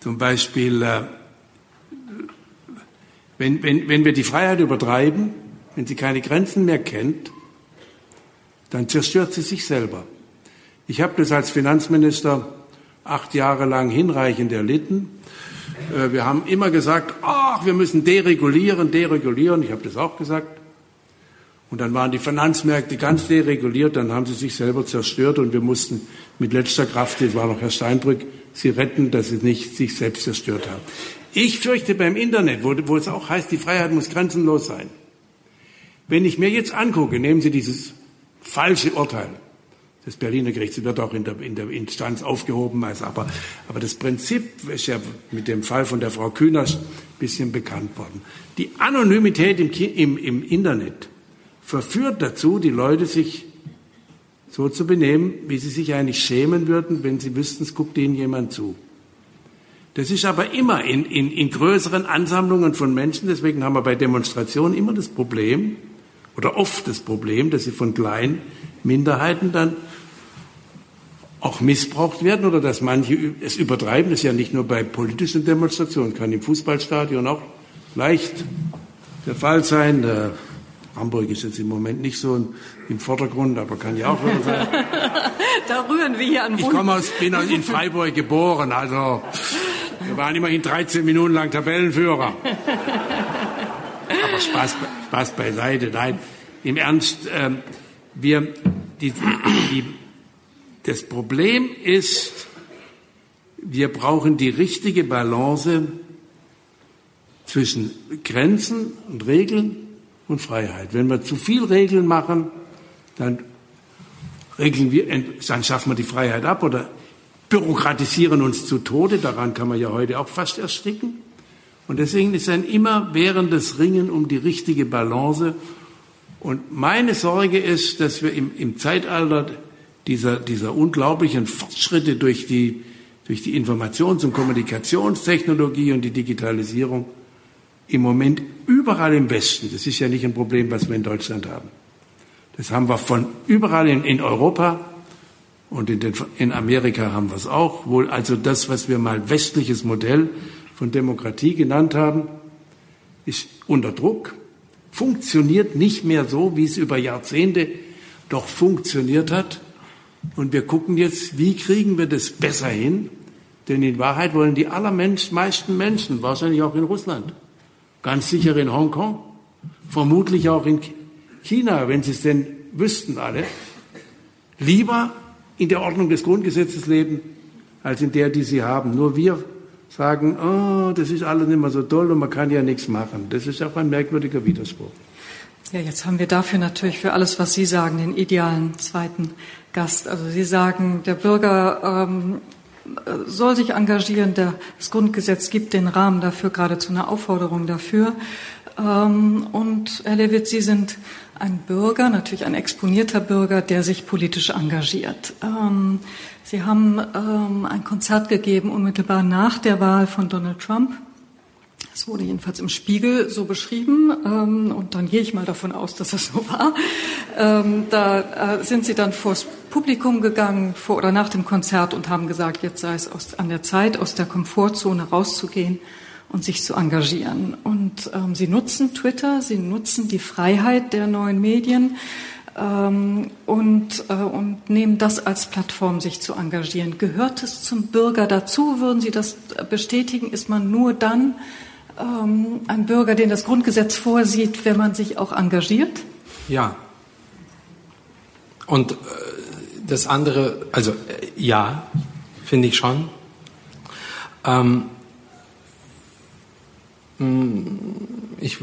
zum Beispiel, äh, wenn, wenn, wenn wir die Freiheit übertreiben, wenn sie keine Grenzen mehr kennt, dann zerstört sie sich selber. Ich habe das als Finanzminister acht Jahre lang hinreichend erlitten. Äh, wir haben immer gesagt, ach, wir müssen deregulieren, deregulieren. Ich habe das auch gesagt. Und dann waren die Finanzmärkte ganz dereguliert, dann haben sie sich selber zerstört und wir mussten mit letzter Kraft, das war noch Herr Steinbrück, sie retten, dass sie nicht sich selbst zerstört haben. Ich fürchte beim Internet, wo, wo es auch heißt, die Freiheit muss grenzenlos sein. Wenn ich mir jetzt angucke, nehmen Sie dieses falsche Urteil des Berliner Gerichts, wird auch in der, in der Instanz aufgehoben, also aber, aber das Prinzip ist ja mit dem Fall von der Frau Kühners ein bisschen bekannt worden. Die Anonymität im, im, im Internet verführt dazu, die Leute sich so zu benehmen, wie sie sich eigentlich schämen würden, wenn sie wüssten, es guckt ihnen jemand zu. Das ist aber immer in, in, in größeren Ansammlungen von Menschen, deswegen haben wir bei Demonstrationen immer das Problem, oder oft das Problem, dass sie von kleinen Minderheiten dann auch missbraucht werden oder dass manche es übertreiben. Das ist ja nicht nur bei politischen Demonstrationen, kann im Fußballstadion auch leicht der Fall sein. Hamburg ist jetzt im Moment nicht so im Vordergrund, aber kann ja auch sein. da rühren wir hier an Ich komme aus, bin in Freiburg geboren, also wir waren immerhin 13 Minuten lang Tabellenführer. Aber Spaß, Spaß beiseite. Nein, im Ernst, ähm, wir, die, die, das Problem ist, wir brauchen die richtige Balance zwischen Grenzen und Regeln und Freiheit. Wenn wir zu viel Regeln machen, dann regeln wir, dann schaffen wir die Freiheit ab oder bürokratisieren uns zu Tode. Daran kann man ja heute auch fast ersticken. Und deswegen ist ein immerwährendes Ringen um die richtige Balance. Und meine Sorge ist, dass wir im, im Zeitalter dieser, dieser unglaublichen Fortschritte durch die, durch die Informations- und Kommunikationstechnologie und die Digitalisierung im Moment überall im Westen, das ist ja nicht ein Problem, was wir in Deutschland haben. Das haben wir von überall in, in Europa und in, den, in Amerika haben wir es auch. Wohl also das, was wir mal westliches Modell von Demokratie genannt haben, ist unter Druck, funktioniert nicht mehr so, wie es über Jahrzehnte doch funktioniert hat. Und wir gucken jetzt, wie kriegen wir das besser hin? Denn in Wahrheit wollen die allermeisten Menschen, wahrscheinlich auch in Russland, ganz sicher in Hongkong, vermutlich auch in China, wenn sie es denn wüssten alle, lieber in der Ordnung des Grundgesetzes leben, als in der, die sie haben. Nur wir sagen, oh, das ist alles nicht mehr so toll und man kann ja nichts machen. Das ist auch ein merkwürdiger Widerspruch. Ja, jetzt haben wir dafür natürlich für alles, was Sie sagen, den idealen zweiten Gast. Also Sie sagen, der Bürger ähm, soll sich engagieren. Das Grundgesetz gibt den Rahmen dafür, geradezu eine Aufforderung dafür. Ähm, und Herr Lewitz, Sie sind ein Bürger, natürlich ein exponierter Bürger, der sich politisch engagiert. Ähm, Sie haben ähm, ein Konzert gegeben unmittelbar nach der Wahl von Donald Trump. Es wurde jedenfalls im Spiegel so beschrieben und dann gehe ich mal davon aus, dass das so war. da äh, sind Sie dann vors Publikum gegangen vor oder nach dem Konzert und haben gesagt, jetzt sei es aus, an der Zeit, aus der Komfortzone rauszugehen und sich zu engagieren. Und ähm, sie nutzen Twitter, sie nutzen die Freiheit der neuen Medien ähm, und, äh, und nehmen das als Plattform, sich zu engagieren. Gehört es zum Bürger dazu? Würden Sie das bestätigen? Ist man nur dann ähm, ein Bürger, den das Grundgesetz vorsieht, wenn man sich auch engagiert? Ja. Und äh, das andere, also äh, ja, finde ich schon. Ähm, ich,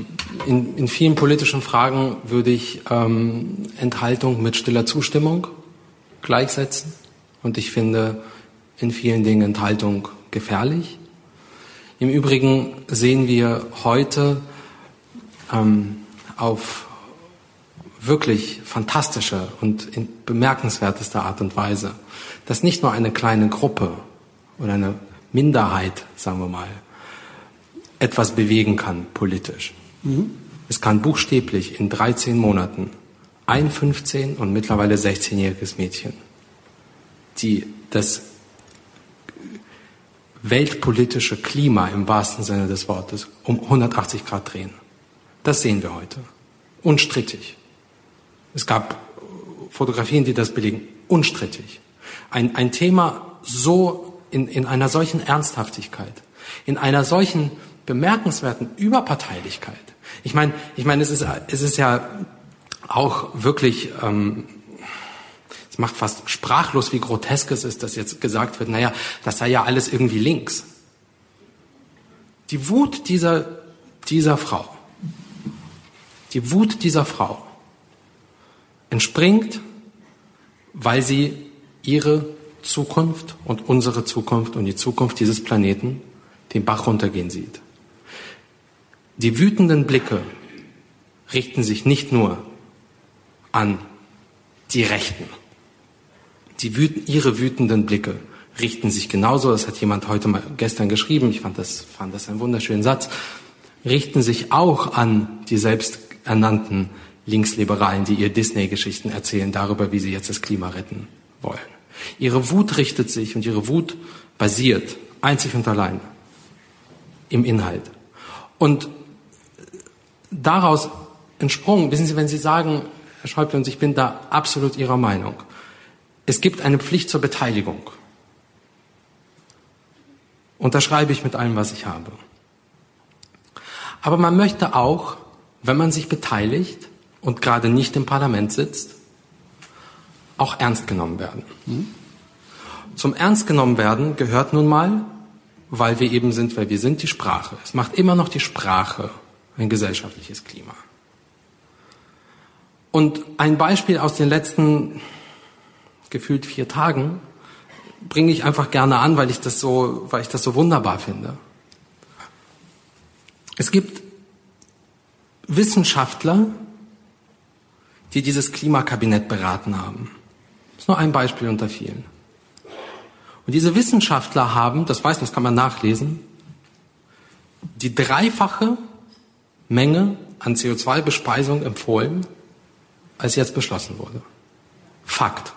in, in, vielen politischen Fragen würde ich ähm, Enthaltung mit stiller Zustimmung gleichsetzen. Und ich finde in vielen Dingen Enthaltung gefährlich. Im Übrigen sehen wir heute ähm, auf wirklich fantastische und in bemerkenswertester Art und Weise, dass nicht nur eine kleine Gruppe oder eine Minderheit, sagen wir mal, etwas bewegen kann politisch. Mhm. Es kann buchstäblich in 13 Monaten ein 15 und mittlerweile 16-jähriges Mädchen, die das weltpolitische Klima im wahrsten Sinne des Wortes um 180 Grad drehen. Das sehen wir heute. Unstrittig. Es gab Fotografien, die das belegen. Unstrittig. Ein, ein Thema so in, in einer solchen Ernsthaftigkeit, in einer solchen bemerkenswerten Überparteilichkeit. Ich meine, ich meine, es ist, es ist ja auch wirklich, ähm, macht fast sprachlos, wie grotesk es ist, dass jetzt gesagt wird, naja, das sei ja alles irgendwie links. Die Wut dieser, dieser Frau, die Wut dieser Frau entspringt, weil sie ihre Zukunft und unsere Zukunft und die Zukunft dieses Planeten den Bach runtergehen sieht. Die wütenden Blicke richten sich nicht nur an die Rechten. Die wüten, ihre wütenden Blicke richten sich genauso, das hat jemand heute mal gestern geschrieben, ich fand das, fand das einen wunderschönen Satz, richten sich auch an die selbsternannten Linksliberalen, die ihr Disney-Geschichten erzählen darüber, wie sie jetzt das Klima retten wollen. Ihre Wut richtet sich und ihre Wut basiert einzig und allein im Inhalt. Und daraus entsprungen, wissen Sie, wenn Sie sagen, Herr Schäuble, und ich bin da absolut Ihrer Meinung, es gibt eine Pflicht zur Beteiligung. Unterschreibe ich mit allem, was ich habe. Aber man möchte auch, wenn man sich beteiligt und gerade nicht im Parlament sitzt, auch ernst genommen werden. Zum Ernst genommen werden gehört nun mal, weil wir eben sind, weil wir sind die Sprache. Es macht immer noch die Sprache ein gesellschaftliches Klima. Und ein Beispiel aus den letzten gefühlt vier Tagen bringe ich einfach gerne an, weil ich das so, weil ich das so wunderbar finde. Es gibt Wissenschaftler, die dieses Klimakabinett beraten haben. Das ist nur ein Beispiel unter vielen. Und diese Wissenschaftler haben, das weiß man, das kann man nachlesen, die dreifache Menge an CO2-Bespeisung empfohlen, als jetzt beschlossen wurde. Fakt.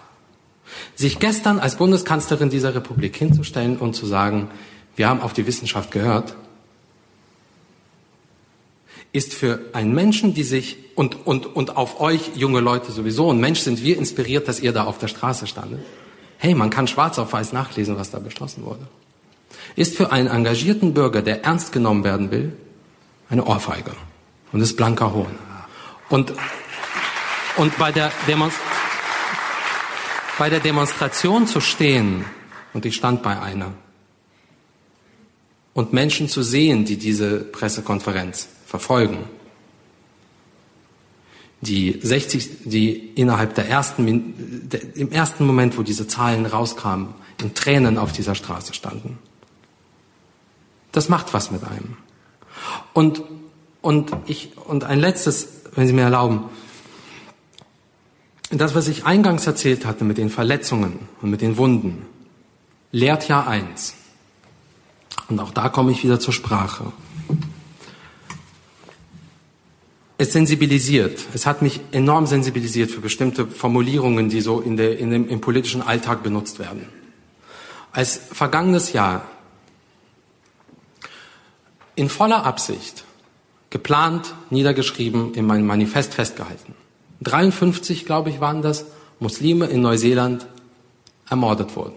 Sich gestern als Bundeskanzlerin dieser Republik hinzustellen und zu sagen, wir haben auf die Wissenschaft gehört, ist für einen Menschen, die sich und, und, und auf euch junge Leute sowieso, ein Mensch sind wir inspiriert, dass ihr da auf der Straße standet. Hey, man kann schwarz auf weiß nachlesen, was da beschlossen wurde. Ist für einen engagierten Bürger, der ernst genommen werden will, eine Ohrfeige. Und ist blanker Hohn. Und, und bei der, Demonst bei der Demonstration zu stehen, und ich stand bei einer, und Menschen zu sehen, die diese Pressekonferenz verfolgen, die 60, die innerhalb der ersten, der, im ersten Moment, wo diese Zahlen rauskamen, in Tränen auf dieser Straße standen. Das macht was mit einem. Und, und ich, und ein letztes, wenn Sie mir erlauben, das, was ich eingangs erzählt hatte mit den Verletzungen und mit den Wunden, lehrt ja eins. Und auch da komme ich wieder zur Sprache es sensibilisiert. Es hat mich enorm sensibilisiert für bestimmte Formulierungen, die so in der, in dem, im politischen Alltag benutzt werden. Als vergangenes Jahr in voller Absicht geplant, niedergeschrieben, in meinem Manifest festgehalten. 53, glaube ich, waren das Muslime in Neuseeland ermordet wurden.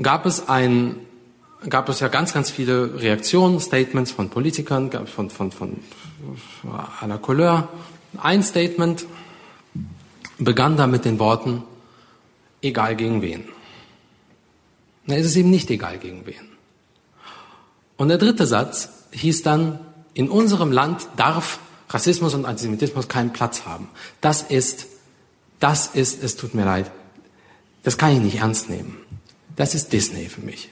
Gab es ein gab es ja ganz, ganz viele Reaktionen, Statements von Politikern, von, von, von la Couleur. Ein Statement begann da mit den Worten, egal gegen wen. Na, es ist eben nicht egal gegen wen. Und der dritte Satz hieß dann, in unserem Land darf Rassismus und Antisemitismus keinen Platz haben. Das ist, das ist, es tut mir leid, das kann ich nicht ernst nehmen. Das ist Disney für mich.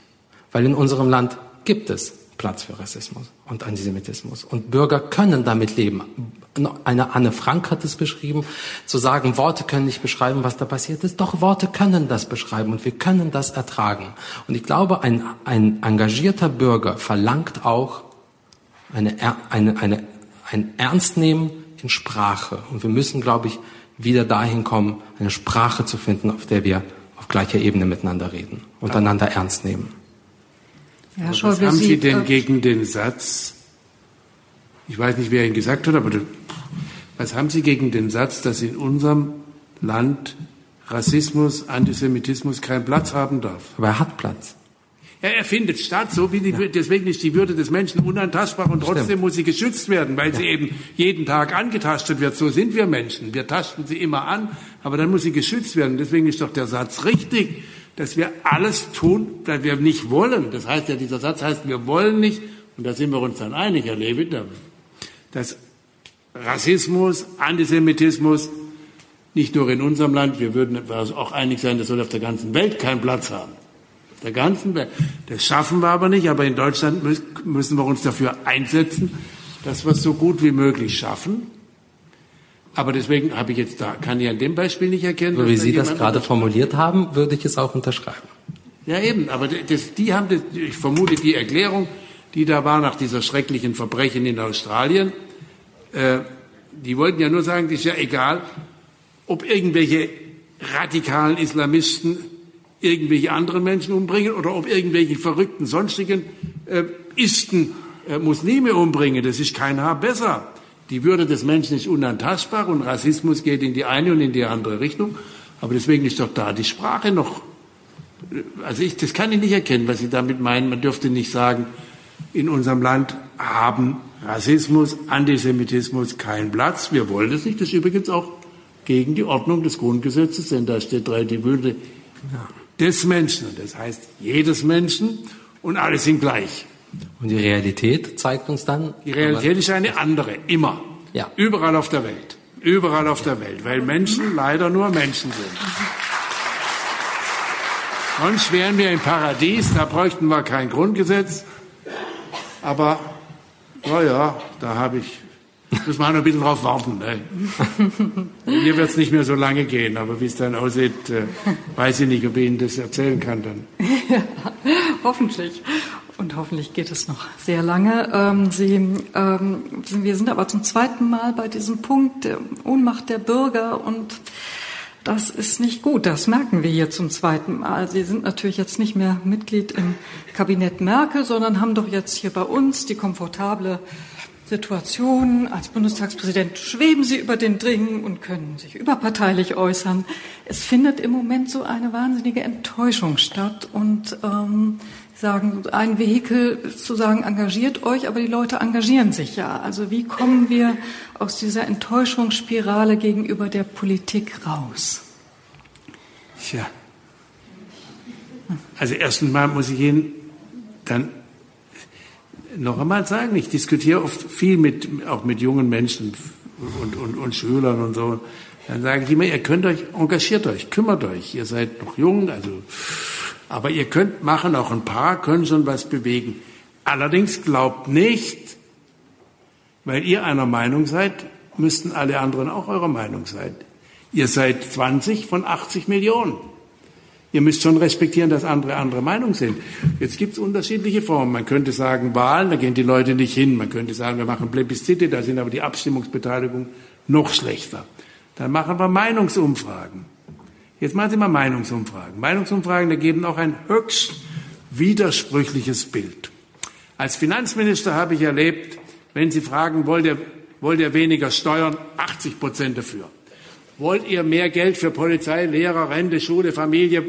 Weil in unserem Land gibt es Platz für Rassismus und Antisemitismus. Und Bürger können damit leben. Eine Anne Frank hat es beschrieben, zu sagen, Worte können nicht beschreiben, was da passiert ist. Doch Worte können das beschreiben und wir können das ertragen. Und ich glaube, ein, ein engagierter Bürger verlangt auch eine, eine, eine, ein Ernstnehmen in Sprache. Und wir müssen, glaube ich, wieder dahin kommen, eine Sprache zu finden, auf der wir auf gleicher Ebene miteinander reden und einander ernst nehmen. Herr Schäuble, was haben Sie denn gegen den Satz, ich weiß nicht, wer ihn gesagt hat, aber was haben Sie gegen den Satz, dass in unserem Land Rassismus, Antisemitismus keinen Platz haben darf? Aber er hat Platz. Ja, er findet statt, so wie die, ja. deswegen ist die Würde des Menschen unantastbar und trotzdem Stimmt. muss sie geschützt werden, weil ja. sie eben jeden Tag angetastet wird. So sind wir Menschen. Wir tasten sie immer an, aber dann muss sie geschützt werden. Deswegen ist doch der Satz richtig dass wir alles tun, weil wir nicht wollen. Das heißt ja, dieser Satz heißt, wir wollen nicht, und da sind wir uns dann einig, Herr Levin, dass Rassismus, Antisemitismus nicht nur in unserem Land, wir würden auch einig sein, das soll auf der ganzen Welt keinen Platz haben. Der ganzen Welt. Das schaffen wir aber nicht, aber in Deutschland müssen wir uns dafür einsetzen, dass wir es so gut wie möglich schaffen. Aber deswegen habe ich jetzt da, kann ich an dem Beispiel nicht erkennen. So wie Sie das gerade formuliert haben, würde ich es auch unterschreiben. Ja, eben. Aber das, die haben, das, ich vermute, die Erklärung, die da war nach dieser schrecklichen Verbrechen in Australien, äh, die wollten ja nur sagen, das ist ja egal, ob irgendwelche radikalen Islamisten irgendwelche anderen Menschen umbringen oder ob irgendwelche verrückten sonstigen äh, Isten äh, Muslime umbringen. Das ist kein Haar besser. Die Würde des Menschen ist unantastbar und Rassismus geht in die eine und in die andere Richtung. Aber deswegen ist doch da die Sprache noch. Äh, also ich, das kann ich nicht erkennen, was Sie damit meinen. Man dürfte nicht sagen, in unserem Land haben Rassismus, Antisemitismus keinen Platz. Wir wollen das nicht. Das ist übrigens auch gegen die Ordnung des Grundgesetzes, denn da steht drei die Würde des Menschen. Das heißt, jedes Menschen und alle sind gleich. Und die Realität zeigt uns dann? Die Realität ist eine andere, immer. Ja. Überall auf der Welt. Überall auf der Welt, weil Menschen leider nur Menschen sind. Sonst wären wir im Paradies, da bräuchten wir kein Grundgesetz. Aber, naja, da habe ich Müssen wir noch ein bisschen drauf warten. Ne? Mir wird es nicht mehr so lange gehen, aber wie es dann aussieht, äh, weiß ich nicht, ob ich Ihnen das erzählen kann dann. Ja, hoffentlich. Und hoffentlich geht es noch sehr lange. Ähm, Sie, ähm, wir sind aber zum zweiten Mal bei diesem Punkt der Ohnmacht der Bürger und das ist nicht gut. Das merken wir hier zum zweiten Mal. Sie sind natürlich jetzt nicht mehr Mitglied im Kabinett Merkel, sondern haben doch jetzt hier bei uns die komfortable Situation. Als Bundestagspräsident schweben Sie über den Dringen und können sich überparteilich äußern. Es findet im Moment so eine wahnsinnige Enttäuschung statt und ähm, sagen, ein Vehikel zu sagen, engagiert euch, aber die Leute engagieren sich ja. Also wie kommen wir aus dieser Enttäuschungsspirale gegenüber der Politik raus? Tja. Also erstens mal muss ich Ihnen dann noch einmal sagen, ich diskutiere oft viel mit, auch mit jungen Menschen und, und, und Schülern und so. Dann sage ich immer, ihr könnt euch, engagiert euch, kümmert euch. Ihr seid noch jung, also, aber ihr könnt machen, auch ein paar können schon was bewegen. Allerdings glaubt nicht, weil ihr einer Meinung seid, müssten alle anderen auch eurer Meinung sein. Ihr seid 20 von 80 Millionen. Ihr müsst schon respektieren, dass andere andere Meinung sind. Jetzt gibt es unterschiedliche Formen. Man könnte sagen Wahlen, da gehen die Leute nicht hin. Man könnte sagen, wir machen Plebiszite, da sind aber die Abstimmungsbeteiligung noch schlechter. Dann machen wir Meinungsumfragen. Jetzt machen Sie mal Meinungsumfragen. Meinungsumfragen ergeben auch ein höchst widersprüchliches Bild. Als Finanzminister habe ich erlebt, wenn Sie fragen, wollt ihr, wollt ihr weniger Steuern, 80 Prozent dafür. Wollt ihr mehr Geld für Polizei, Lehrer, Rente, Schule, Familie,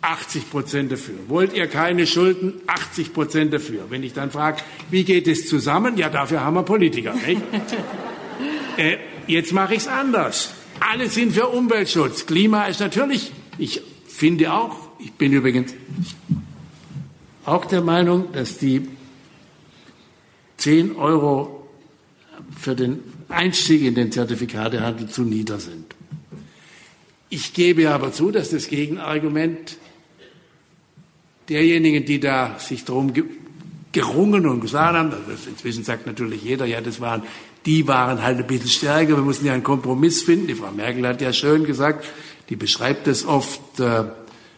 80 Prozent dafür. Wollt ihr keine Schulden? 80 Prozent dafür. Wenn ich dann frage, wie geht es zusammen? Ja, dafür haben wir Politiker. Nicht? äh, jetzt mache ich es anders. Alle sind für Umweltschutz. Klima ist natürlich, ich finde auch, ich bin übrigens auch der Meinung, dass die 10 Euro für den Einstieg in den Zertifikatehandel zu nieder sind. Ich gebe aber zu, dass das Gegenargument derjenigen, die da sich darum gerungen und gesagt haben, inzwischen sagt natürlich jeder, ja, das waren, die waren halt ein bisschen stärker, wir mussten ja einen Kompromiss finden. Die Frau Merkel hat ja schön gesagt, die beschreibt das oft, äh,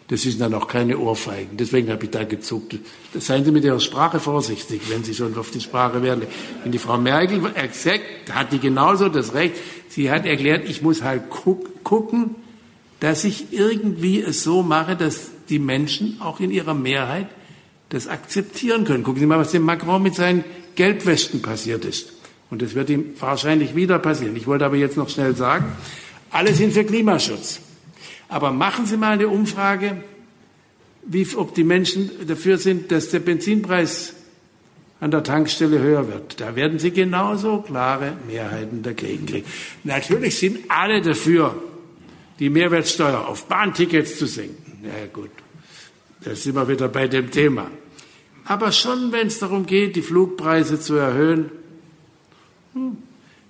das sind dann auch keine Ohrfeigen. Deswegen habe ich da gezuckt. Seien Sie mit Ihrer Sprache vorsichtig, wenn Sie schon auf die Sprache werden. Wenn die Frau Merkel exakt, hat die genauso das Recht. Sie hat erklärt, ich muss halt gucken, dass ich irgendwie es so mache, dass die Menschen auch in ihrer Mehrheit das akzeptieren können. Gucken Sie mal, was dem Macron mit seinen Gelbwesten passiert ist. Und das wird ihm wahrscheinlich wieder passieren. Ich wollte aber jetzt noch schnell sagen, alle sind für Klimaschutz. Aber machen Sie mal eine Umfrage, wie, ob die Menschen dafür sind, dass der Benzinpreis an der Tankstelle höher wird. Da werden Sie genauso klare Mehrheiten dagegen kriegen. Natürlich sind alle dafür, die Mehrwertsteuer auf Bahntickets zu senken. Ja gut, da sind wir wieder bei dem Thema. Aber schon, wenn es darum geht, die Flugpreise zu erhöhen, hm,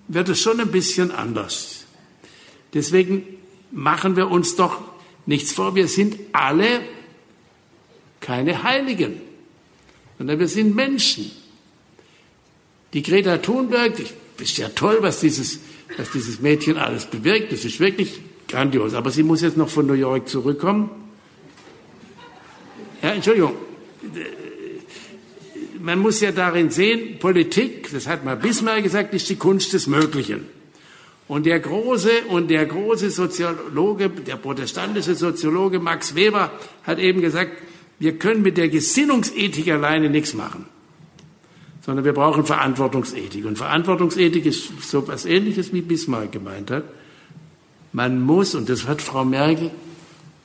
wird es schon ein bisschen anders. Deswegen machen wir uns doch nichts vor. Wir sind alle keine Heiligen, sondern wir sind Menschen. Die Greta Thunberg, das ist ja toll, was dieses, was dieses Mädchen alles bewirkt. Das ist wirklich Grandios. Aber sie muss jetzt noch von New York zurückkommen. Ja, Entschuldigung. man muss ja darin sehen, Politik, das hat mal Bismarck gesagt, ist die Kunst des Möglichen. Und der große, und der große Soziologe, der protestantische Soziologe Max Weber hat eben gesagt, wir können mit der Gesinnungsethik alleine nichts machen, sondern wir brauchen Verantwortungsethik. Und Verantwortungsethik ist so etwas Ähnliches, wie Bismarck gemeint hat. Man muss, und das hat Frau Merkel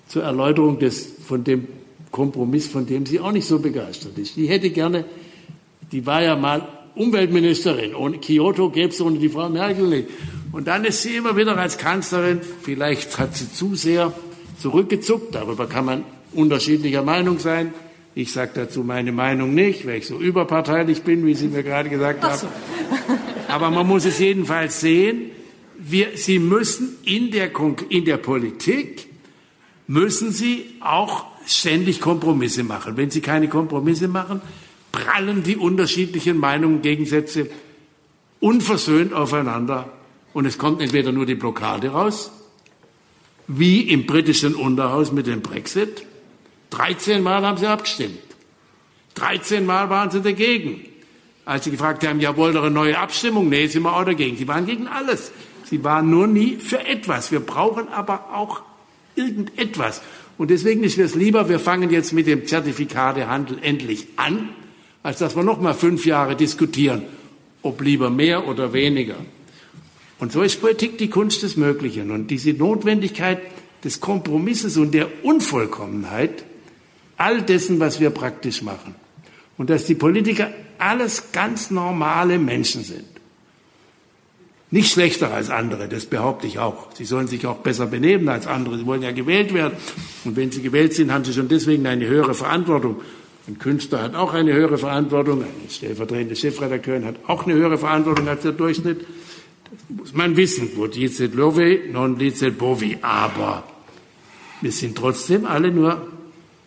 zur Erläuterung des, von dem Kompromiss, von dem sie auch nicht so begeistert ist. Die hätte gerne, die war ja mal Umweltministerin. Ohne Kyoto gäbe es ohne die Frau Merkel nicht. Und dann ist sie immer wieder als Kanzlerin, vielleicht hat sie zu sehr zurückgezuckt, darüber kann man unterschiedlicher Meinung sein. Ich sage dazu meine Meinung nicht, weil ich so überparteilich bin, wie Sie mir gerade gesagt haben. So. Aber man muss es jedenfalls sehen, wir, Sie müssen in der, in der Politik, müssen Sie auch ständig Kompromisse machen. Wenn Sie keine Kompromisse machen, prallen die unterschiedlichen Meinungen, Gegensätze unversöhnt aufeinander und es kommt entweder nur die Blockade raus, wie im britischen Unterhaus mit dem Brexit. 13 Mal haben sie abgestimmt. 13 Mal waren sie dagegen. Als sie gefragt haben, ja, wollt ihr eine neue Abstimmung? Nee, sind wir auch dagegen. Sie waren gegen alles. Sie waren nur nie für etwas. Wir brauchen aber auch irgendetwas. Und deswegen ist es lieber, wir fangen jetzt mit dem Zertifikatehandel endlich an, als dass wir noch mal fünf Jahre diskutieren, ob lieber mehr oder weniger. Und so ist Politik die Kunst des Möglichen. Und diese Notwendigkeit des Kompromisses und der Unvollkommenheit all dessen, was wir praktisch machen. Und dass die Politiker alles ganz normale Menschen sind. Nicht schlechter als andere, das behaupte ich auch. Sie sollen sich auch besser benehmen als andere. Sie wollen ja gewählt werden. Und wenn sie gewählt sind, haben sie schon deswegen eine höhere Verantwortung. Ein Künstler hat auch eine höhere Verantwortung. Eine stellvertretende Chefredakteurin hat auch eine höhere Verantwortung als der Durchschnitt. Das muss man wissen. Wo dicet love, non dicet bovi. Aber wir sind trotzdem alle nur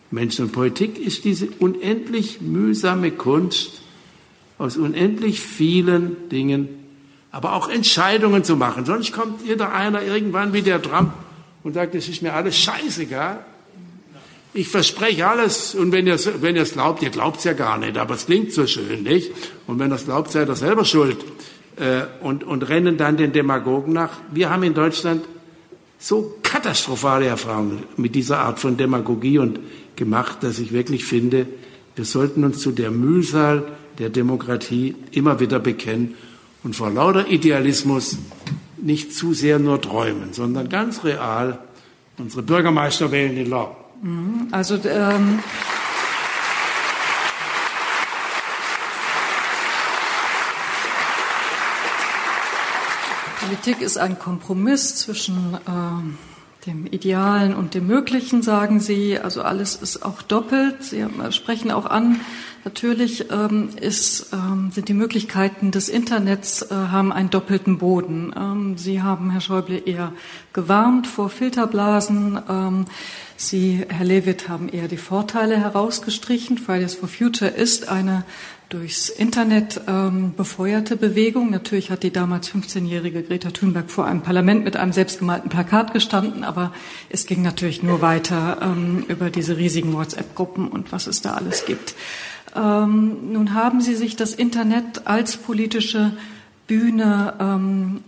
Menschen. Und Politik ist diese unendlich mühsame Kunst, aus unendlich vielen Dingen aber auch Entscheidungen zu machen. Sonst kommt jeder einer irgendwann wie der Trump und sagt, es ist mir alles scheißegal. Ich verspreche alles und wenn ihr es wenn glaubt, ihr glaubt es ja gar nicht, aber es klingt so schön, nicht? Und wenn ihr es glaubt, seid ihr selber schuld äh, und, und rennen dann den Demagogen nach. Wir haben in Deutschland so katastrophale Erfahrungen mit dieser Art von Demagogie und gemacht, dass ich wirklich finde, wir sollten uns zu der Mühsal der Demokratie immer wieder bekennen und vor lauter Idealismus nicht zu sehr nur träumen, sondern ganz real unsere Bürgermeister wählen in Law. Mhm. Also ähm Politik ist ein Kompromiss zwischen äh, dem Idealen und dem Möglichen, sagen Sie. Also alles ist auch doppelt. Sie sprechen auch an, Natürlich ähm, ist, ähm, sind die Möglichkeiten des Internets äh, haben einen doppelten Boden. Ähm, Sie haben, Herr Schäuble, eher gewarnt vor Filterblasen. Sie, Herr Lewitt, haben eher die Vorteile herausgestrichen. Fridays for Future ist eine durchs Internet ähm, befeuerte Bewegung. Natürlich hat die damals 15-jährige Greta Thunberg vor einem Parlament mit einem selbstgemalten Plakat gestanden, aber es ging natürlich nur weiter ähm, über diese riesigen WhatsApp-Gruppen und was es da alles gibt. Ähm, nun haben Sie sich das Internet als politische Bühne ähm,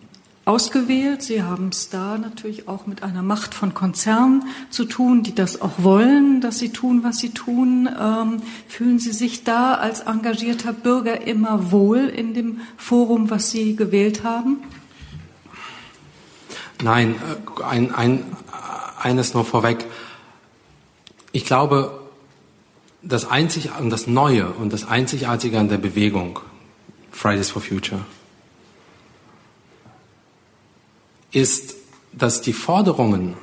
ausgewählt. Sie haben es da natürlich auch mit einer Macht von Konzernen zu tun, die das auch wollen, dass Sie tun, was Sie tun. Ähm, fühlen Sie sich da als engagierter Bürger immer wohl in dem Forum, was Sie gewählt haben? Nein, äh, ein, ein, eines noch vorweg. Ich glaube, das Einzig und das Neue und das Einzigartige an der Bewegung Fridays for Future ist, dass die Forderungen,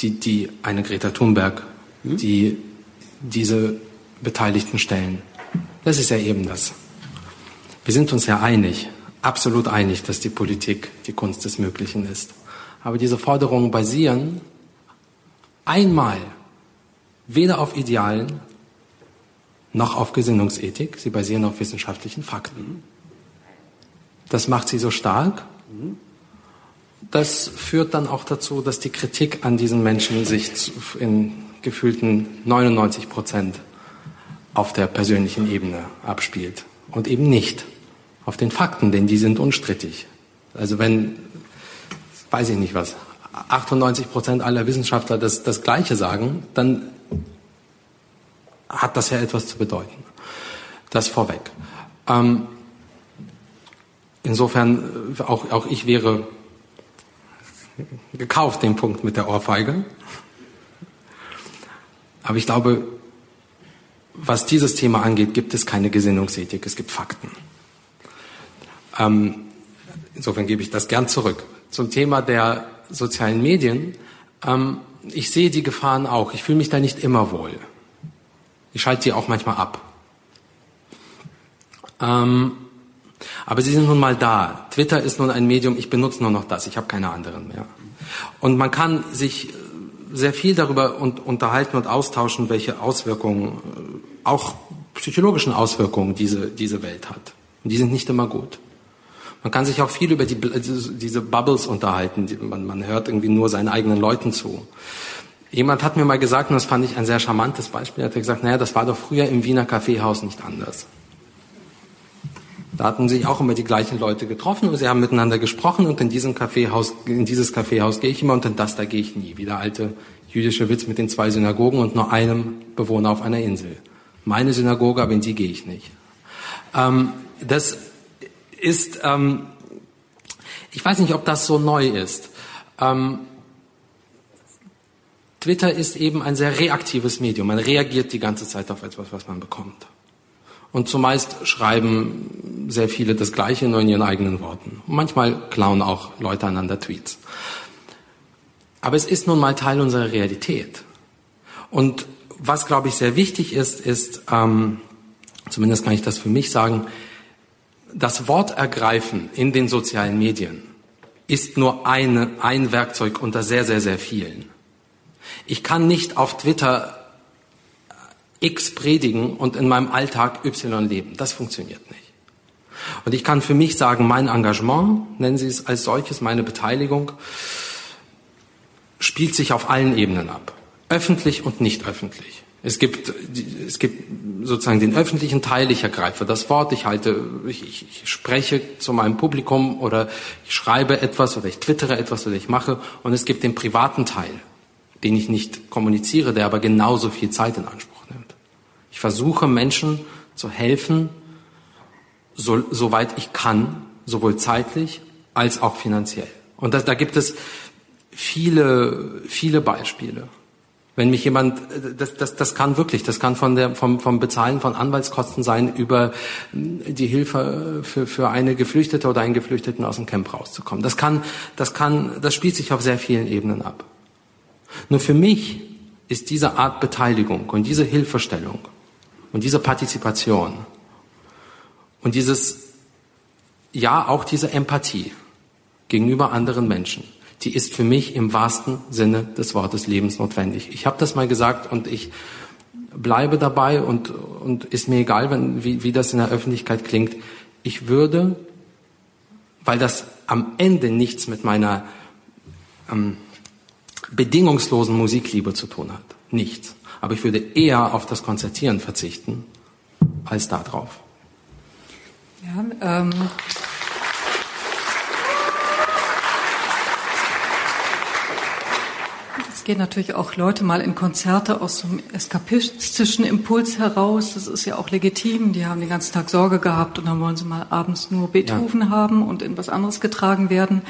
die, die eine Greta Thunberg, hm? die diese Beteiligten stellen, das ist ja eben das. Wir sind uns ja einig, absolut einig, dass die Politik die Kunst des Möglichen ist. Aber diese Forderungen basieren einmal weder auf Idealen noch auf Gesinnungsethik. Sie basieren auf wissenschaftlichen Fakten. Das macht sie so stark. Das führt dann auch dazu, dass die Kritik an diesen Menschen sich in gefühlten 99 Prozent auf der persönlichen Ebene abspielt und eben nicht auf den Fakten, denn die sind unstrittig. Also wenn, weiß ich nicht was, 98 Prozent aller Wissenschaftler das, das Gleiche sagen, dann hat das ja etwas zu bedeuten. Das vorweg. Ähm, insofern, auch, auch ich wäre gekauft, den Punkt mit der Ohrfeige. Aber ich glaube, was dieses Thema angeht, gibt es keine Gesinnungsethik, es gibt Fakten. Ähm, insofern gebe ich das gern zurück. Zum Thema der sozialen Medien. Ähm, ich sehe die Gefahren auch. Ich fühle mich da nicht immer wohl. Ich schalte die auch manchmal ab. Ähm, aber sie sind nun mal da. Twitter ist nun ein Medium, ich benutze nur noch das, ich habe keine anderen mehr. Und man kann sich sehr viel darüber unterhalten und austauschen, welche Auswirkungen, äh, auch psychologischen Auswirkungen diese, diese Welt hat. Und die sind nicht immer gut. Man kann sich auch viel über die, diese Bubbles unterhalten. Man, man hört irgendwie nur seinen eigenen Leuten zu. Jemand hat mir mal gesagt, und das fand ich ein sehr charmantes Beispiel, hat er gesagt, naja, das war doch früher im Wiener Kaffeehaus nicht anders. Da hatten sich auch immer die gleichen Leute getroffen und sie haben miteinander gesprochen und in diesem Kaffeehaus, in dieses Kaffeehaus gehe ich immer und in das da gehe ich nie. Wie der alte jüdische Witz mit den zwei Synagogen und nur einem Bewohner auf einer Insel. Meine Synagoge, aber in die gehe ich nicht. Ähm, das ist, ähm, ich weiß nicht, ob das so neu ist. Ähm, Twitter ist eben ein sehr reaktives Medium. Man reagiert die ganze Zeit auf etwas, was man bekommt. Und zumeist schreiben sehr viele das Gleiche, nur in ihren eigenen Worten. Und manchmal klauen auch Leute einander Tweets. Aber es ist nun mal Teil unserer Realität. Und was, glaube ich, sehr wichtig ist, ist, ähm, zumindest kann ich das für mich sagen, das Wort ergreifen in den sozialen Medien ist nur eine, ein Werkzeug unter sehr, sehr, sehr vielen. Ich kann nicht auf Twitter X predigen und in meinem Alltag Y leben. Das funktioniert nicht. Und ich kann für mich sagen, mein Engagement, nennen Sie es als solches, meine Beteiligung, spielt sich auf allen Ebenen ab. Öffentlich und nicht öffentlich. Es gibt, es gibt sozusagen den öffentlichen Teil, ich ergreife das Wort, ich halte, ich, ich, spreche zu meinem Publikum oder ich schreibe etwas oder ich twittere etwas oder ich mache und es gibt den privaten Teil, den ich nicht kommuniziere, der aber genauso viel Zeit in Anspruch. Ich versuche Menschen zu helfen, so, soweit ich kann, sowohl zeitlich als auch finanziell. Und das, da gibt es viele, viele Beispiele. Wenn mich jemand, das, das, das kann wirklich, das kann von der, vom, vom Bezahlen von Anwaltskosten sein, über die Hilfe für, für eine Geflüchtete oder einen Geflüchteten aus dem Camp rauszukommen. Das kann, das kann, das spielt sich auf sehr vielen Ebenen ab. Nur für mich ist diese Art Beteiligung und diese Hilfestellung und diese Partizipation und dieses, ja, auch diese Empathie gegenüber anderen Menschen, die ist für mich im wahrsten Sinne des Wortes lebensnotwendig. Ich habe das mal gesagt und ich bleibe dabei und, und ist mir egal, wenn, wie, wie das in der Öffentlichkeit klingt. Ich würde, weil das am Ende nichts mit meiner ähm, bedingungslosen Musikliebe zu tun hat. Nichts. Aber ich würde eher auf das Konzertieren verzichten als darauf. Ja, ähm Es gehen natürlich auch Leute mal in Konzerte aus so einem eskapistischen Impuls heraus. Das ist ja auch legitim. Die haben den ganzen Tag Sorge gehabt und dann wollen sie mal abends nur Beethoven ja. haben und in was anderes getragen werden.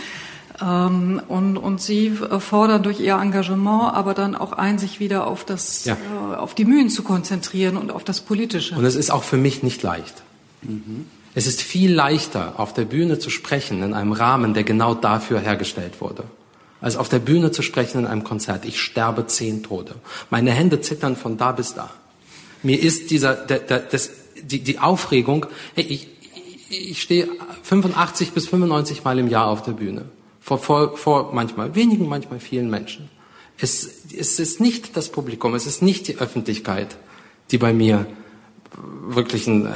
Ähm, und, und sie fordern durch ihr Engagement aber dann auch ein, sich wieder auf das, ja. äh, auf die Mühen zu konzentrieren und auf das Politische. Und es ist auch für mich nicht leicht. Mhm. Es ist viel leichter, auf der Bühne zu sprechen in einem Rahmen, der genau dafür hergestellt wurde, als auf der Bühne zu sprechen in einem Konzert. Ich sterbe zehn Tode. Meine Hände zittern von da bis da. Mir ist dieser, der, der, das, die, die Aufregung, hey, ich, ich stehe 85 bis 95 Mal im Jahr auf der Bühne vor, vor, vor manchmal wenigen, manchmal vielen Menschen. Es, es ist nicht das Publikum, es ist nicht die Öffentlichkeit, die bei mir wirklich einen äh,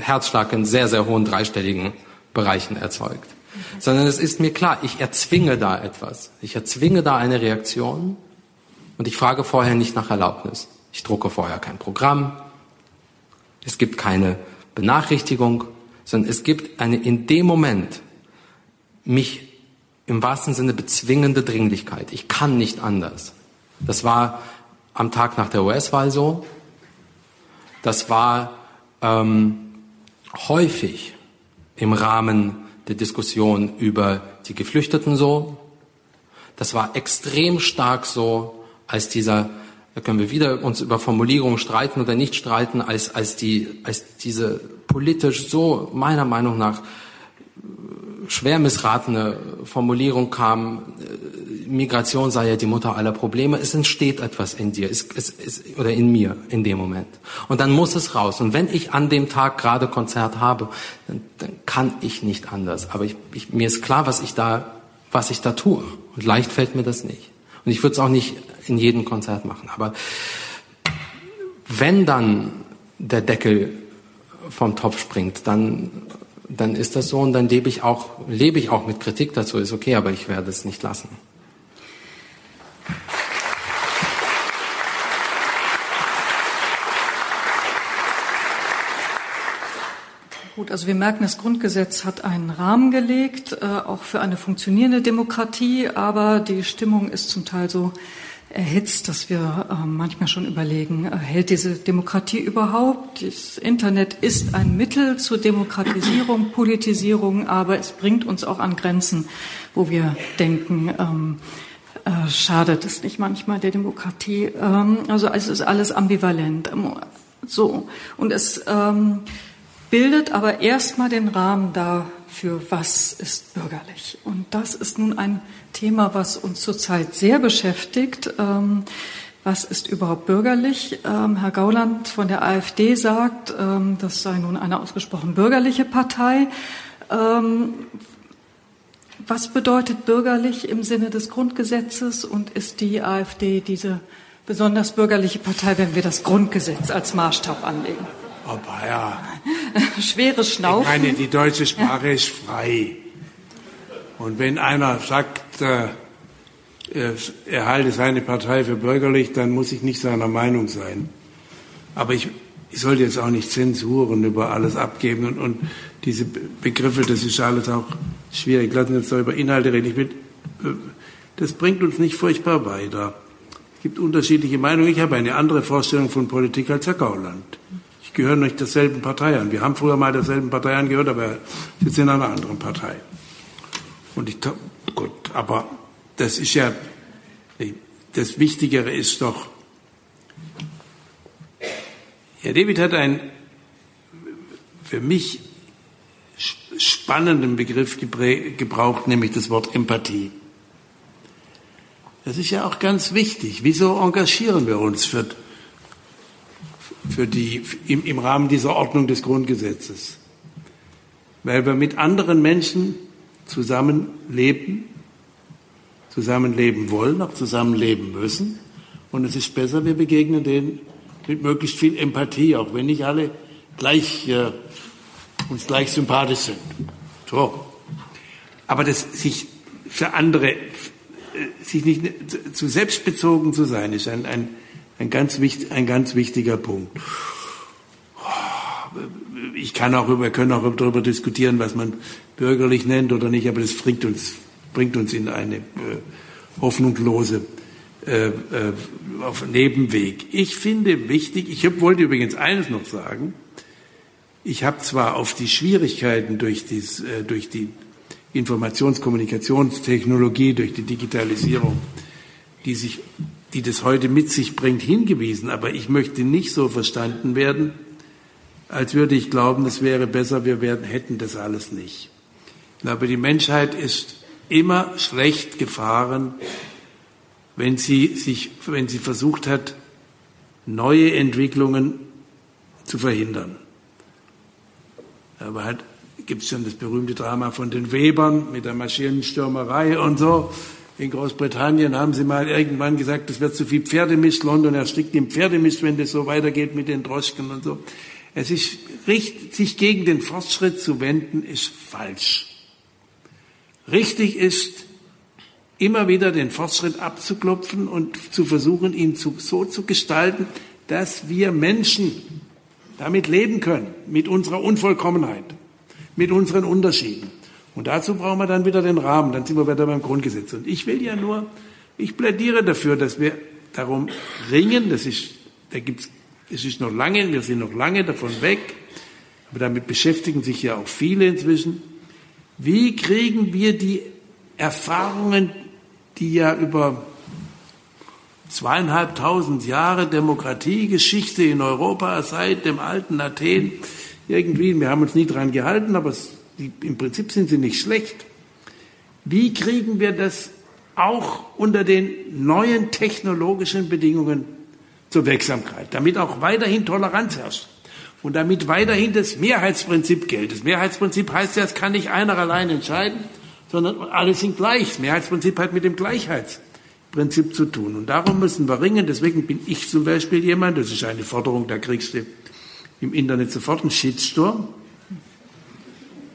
Herzschlag in sehr, sehr hohen dreistelligen Bereichen erzeugt. Sondern es ist mir klar, ich erzwinge da etwas. Ich erzwinge da eine Reaktion und ich frage vorher nicht nach Erlaubnis. Ich drucke vorher kein Programm. Es gibt keine Benachrichtigung, sondern es gibt eine in dem Moment mich im wahrsten Sinne bezwingende Dringlichkeit. Ich kann nicht anders. Das war am Tag nach der US-Wahl so. Das war ähm, häufig im Rahmen der Diskussion über die Geflüchteten so. Das war extrem stark so, als dieser, da können wir wieder uns über Formulierungen streiten oder nicht streiten, als, als, die, als diese politisch so meiner Meinung nach schwer missratene Formulierung kam, äh, Migration sei ja die Mutter aller Probleme. Es entsteht etwas in dir es, es, es, oder in mir in dem Moment. Und dann muss es raus. Und wenn ich an dem Tag gerade Konzert habe, dann, dann kann ich nicht anders. Aber ich, ich, mir ist klar, was ich da, was ich da tue. Und leicht fällt mir das nicht. Und ich würde es auch nicht in jedem Konzert machen. Aber wenn dann der Deckel vom Topf springt, dann dann ist das so und dann lebe ich auch, lebe ich auch mit Kritik dazu, ist okay, aber ich werde es nicht lassen. Gut, also wir merken, das Grundgesetz hat einen Rahmen gelegt, äh, auch für eine funktionierende Demokratie, aber die Stimmung ist zum Teil so erhitzt, dass wir äh, manchmal schon überlegen, äh, hält diese Demokratie überhaupt? Das Internet ist ein Mittel zur Demokratisierung, Politisierung, aber es bringt uns auch an Grenzen, wo wir denken, ähm, äh, schadet es nicht manchmal der Demokratie. Ähm, also es ist alles ambivalent. Ähm, so und es ähm, bildet aber erstmal den Rahmen dafür, was ist bürgerlich. Und das ist nun ein Thema, was uns zurzeit sehr beschäftigt. Ähm, was ist überhaupt bürgerlich? Ähm, Herr Gauland von der AfD sagt, ähm, das sei nun eine ausgesprochen bürgerliche Partei. was bedeutet bürgerlich im Sinne des Grundgesetzes und ist die AfD diese besonders bürgerliche Partei, wenn wir das Grundgesetz als Maßstab anlegen? Aber ja. Schweres Schnaufen. Ich meine, die deutsche Sprache ist frei. Und wenn einer sagt, äh, er halte seine Partei für bürgerlich, dann muss ich nicht seiner Meinung sein. Aber ich, ich sollte jetzt auch nicht Zensuren über alles abgeben und, und diese Begriffe, das ist alles auch schwierig. Lassen wir uns da über Inhalte reden. Will, äh, das bringt uns nicht furchtbar weiter. Es gibt unterschiedliche Meinungen. Ich habe eine andere Vorstellung von Politik als Herr Gauland. Ich gehöre nicht derselben Partei an. Wir haben früher mal derselben Partei angehört, aber sind in einer anderen Partei. Und ich, gut, aber das ist ja, das Wichtigere ist doch, Herr David hat einen für mich spannenden Begriff gebraucht, nämlich das Wort Empathie. Das ist ja auch ganz wichtig. Wieso engagieren wir uns für, für die, im, im Rahmen dieser Ordnung des Grundgesetzes? Weil wir mit anderen Menschen zusammenleben, zusammenleben wollen, auch zusammenleben müssen. Und es ist besser, wir begegnen denen mit möglichst viel Empathie, auch wenn nicht alle gleich, äh, uns gleich sympathisch sind. So. Aber das sich für andere, äh, sich nicht zu selbstbezogen zu sein, ist ein, ein, ein, ganz, ein ganz wichtiger Punkt ich kann auch, wir können auch darüber diskutieren, was man bürgerlich nennt oder nicht, aber das bringt uns, bringt uns in eine äh, hoffnungslose äh, äh, auf Nebenweg. Ich finde wichtig, ich hab, wollte übrigens eines noch sagen, ich habe zwar auf die Schwierigkeiten durch, dies, äh, durch die Informationskommunikationstechnologie, durch die Digitalisierung, die, sich, die das heute mit sich bringt, hingewiesen, aber ich möchte nicht so verstanden werden, als würde ich glauben, es wäre besser, wir werden, hätten das alles nicht. Aber die Menschheit ist immer schlecht gefahren, wenn sie, sich, wenn sie versucht hat, neue Entwicklungen zu verhindern. Aber halt gibt es schon das berühmte Drama von den Webern mit der Maschinenstürmerei und so. In Großbritannien haben sie mal irgendwann gesagt, es wird zu viel Pferdemist. London erstickt im Pferdemist, wenn das so weitergeht mit den Droschken und so. Es ist richtig, sich gegen den Fortschritt zu wenden, ist falsch. Richtig ist, immer wieder den Fortschritt abzuklopfen und zu versuchen, ihn zu, so zu gestalten, dass wir Menschen damit leben können, mit unserer Unvollkommenheit, mit unseren Unterschieden. Und dazu brauchen wir dann wieder den Rahmen, dann sind wir wieder beim Grundgesetz. Und ich will ja nur, ich plädiere dafür, dass wir darum ringen, das ist, da gibt's, es ist noch lange, wir sind noch lange davon weg, aber damit beschäftigen sich ja auch viele inzwischen. Wie kriegen wir die Erfahrungen, die ja über zweieinhalbtausend Jahre Demokratiegeschichte in Europa seit dem alten Athen irgendwie, wir haben uns nie dran gehalten, aber es, die, im Prinzip sind sie nicht schlecht. Wie kriegen wir das auch unter den neuen technologischen Bedingungen zur Wirksamkeit, damit auch weiterhin Toleranz herrscht und damit weiterhin das Mehrheitsprinzip gilt. Das Mehrheitsprinzip heißt ja, es kann nicht einer allein entscheiden, sondern alle sind gleich. Das Mehrheitsprinzip hat mit dem Gleichheitsprinzip zu tun. Und darum müssen wir ringen. Deswegen bin ich zum Beispiel jemand, das ist eine Forderung, da kriegst du im Internet sofort einen Shitstorm.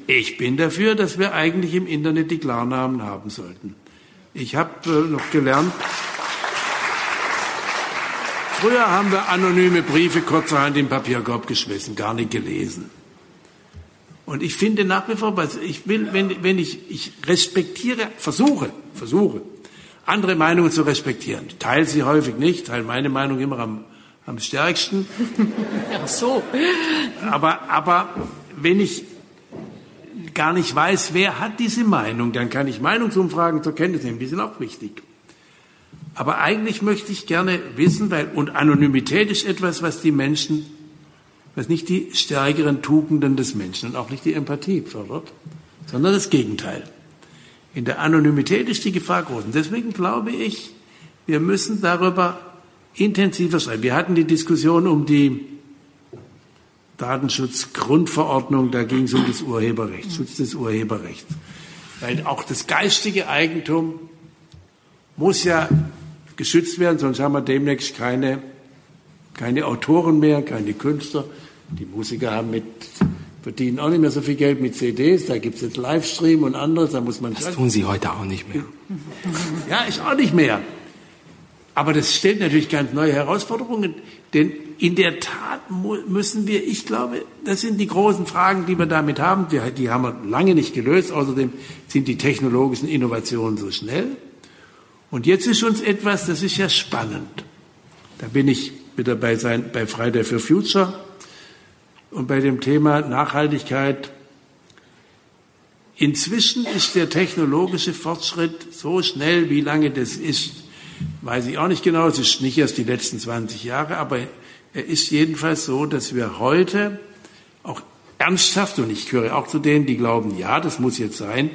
Ich bin dafür, dass wir eigentlich im Internet die Klarnamen haben sollten. Ich habe äh, noch gelernt, früher haben wir anonyme Briefe kurzerhand im Papierkorb geschmissen, gar nicht gelesen. Und ich finde nach wie vor, ich will, wenn, wenn ich, ich respektiere, versuche, versuche, andere Meinungen zu respektieren. Ich teile sie häufig nicht, teile meine Meinung immer am, am stärksten. Ach so. Aber, aber wenn ich gar nicht weiß, wer hat diese Meinung, dann kann ich Meinungsumfragen zur Kenntnis nehmen. Die sind auch wichtig. Aber eigentlich möchte ich gerne wissen, weil, und Anonymität ist etwas, was die Menschen was nicht die stärkeren Tugenden des Menschen und auch nicht die Empathie fördert, sondern das Gegenteil. In der Anonymität ist die Gefahr groß. Und deswegen glaube ich, wir müssen darüber intensiver schreiben. Wir hatten die Diskussion um die Datenschutzgrundverordnung, da ging es um das Urheberrecht, Schutz des Urheberrechts. Weil auch das geistige Eigentum muss ja geschützt werden, sonst haben wir demnächst keine, keine Autoren mehr, keine Künstler, die Musiker haben mit, verdienen auch nicht mehr so viel Geld mit CDs, da gibt es jetzt Livestream und anderes, da muss man... Das tun sie heute auch nicht mehr. Ja, ich auch nicht mehr. Aber das stellt natürlich ganz neue Herausforderungen, denn in der Tat müssen wir, ich glaube, das sind die großen Fragen, die wir damit haben. Die, die haben wir lange nicht gelöst. Außerdem sind die technologischen Innovationen so schnell. Und jetzt ist uns etwas, das ist ja spannend. Da bin ich wieder bei, sein, bei Friday for Future und bei dem Thema Nachhaltigkeit. Inzwischen ist der technologische Fortschritt so schnell, wie lange das ist, weiß ich auch nicht genau. Es ist nicht erst die letzten 20 Jahre, aber er ist jedenfalls so, dass wir heute auch ernsthaft, und ich gehöre auch zu denen, die glauben, ja, das muss jetzt sein,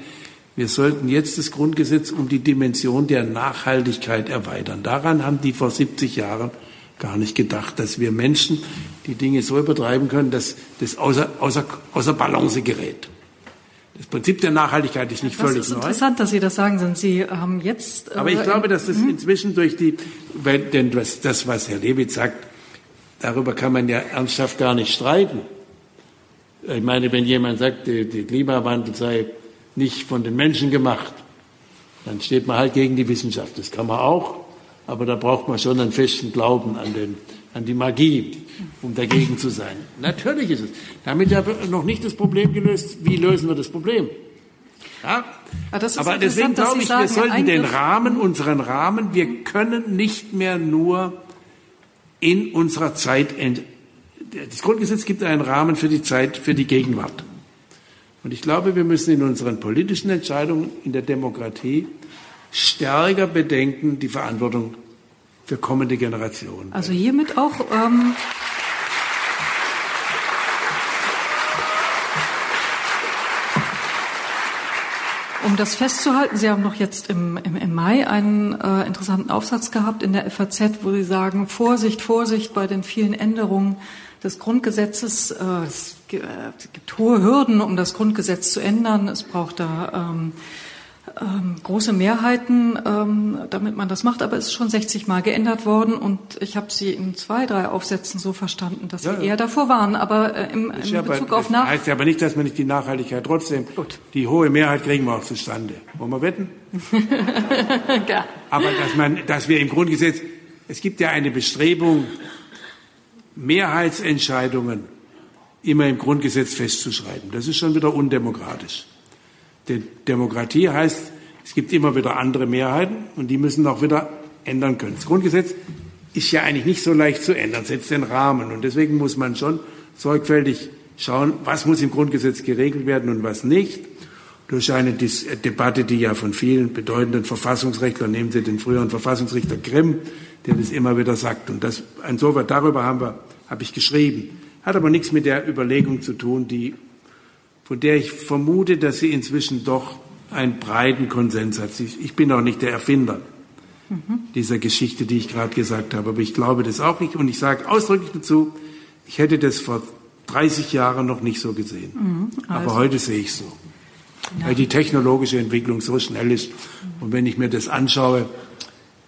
wir sollten jetzt das Grundgesetz um die Dimension der Nachhaltigkeit erweitern. Daran haben die vor 70 Jahren gar nicht gedacht, dass wir Menschen die Dinge so übertreiben können, dass das außer, außer, außer Balance gerät. Das Prinzip der Nachhaltigkeit ist nicht das völlig ist neu. interessant, dass Sie das sagen, denn Sie haben jetzt. Aber ich äh, glaube, dass das mhm. inzwischen durch die, weil, denn das, das, was Herr Lewitz sagt, darüber kann man ja ernsthaft gar nicht streiten. Ich meine, wenn jemand sagt, der Klimawandel sei nicht von den Menschen gemacht, dann steht man halt gegen die Wissenschaft. Das kann man auch, aber da braucht man schon einen festen Glauben an, den, an die Magie, um dagegen zu sein. Natürlich ist es. Damit aber noch nicht das Problem gelöst. Wie lösen wir das Problem? Ja? Ah, ist aber deswegen glaube ich, sagen, wir sollten den Rahmen, unseren Rahmen, wir können nicht mehr nur in unserer Zeit, ent- das Grundgesetz gibt einen Rahmen für die Zeit, für die Gegenwart. Und ich glaube, wir müssen in unseren politischen Entscheidungen in der Demokratie stärker bedenken die Verantwortung für kommende Generationen. Also hiermit auch. Ähm, Um das festzuhalten, Sie haben noch jetzt im, im, im Mai einen äh, interessanten Aufsatz gehabt in der FAZ, wo Sie sagen, Vorsicht, Vorsicht bei den vielen Änderungen des Grundgesetzes. Äh, äh, es gibt hohe Hürden, um das Grundgesetz zu ändern. Es braucht da ähm, ähm, große Mehrheiten, ähm, damit man das macht. Aber es ist schon 60 Mal geändert worden und ich habe Sie in zwei, drei Aufsätzen so verstanden, dass Sie Ja, ja. eher davor waren. Aber äh, im, in Bezug bei- auf das nach heißt ja aber nicht, dass man nicht die Nachhaltigkeit trotzdem, Gut. die hohe Mehrheit kriegen wir auch zustande. Wollen wir wetten? Ja. Aber dass man, dass wir im Grundgesetz, es gibt ja eine Bestrebung, Mehrheitsentscheidungen immer im Grundgesetz festzuschreiben. Das ist schon wieder undemokratisch. Denn Demokratie heißt, es gibt immer wieder andere Mehrheiten und die müssen auch wieder ändern können. Das Grundgesetz ist ja eigentlich nicht so leicht zu ändern, setzt den Rahmen. Und deswegen muss man schon sorgfältig schauen, was muss im Grundgesetz geregelt werden und was nicht. Durch eine Debatte, die ja von vielen bedeutenden Verfassungsrechtlern, nehmen Sie den früheren Verfassungsrichter Grimm, der das immer wieder sagt. Und das, insoweit darüber haben wir, habe ich geschrieben. Hat aber nichts mit der Überlegung zu tun, die, von der ich vermute, dass sie inzwischen doch einen breiten Konsens hat. Ich bin auch nicht der Erfinder mhm. dieser Geschichte, die ich gerade gesagt habe, aber ich glaube das auch nicht. Und ich sage ausdrücklich dazu, ich hätte das vor 30 Jahren noch nicht so gesehen. Mhm, also. Aber heute sehe ich so. Ja. Weil die technologische Entwicklung so schnell ist. Und wenn ich mir das anschaue,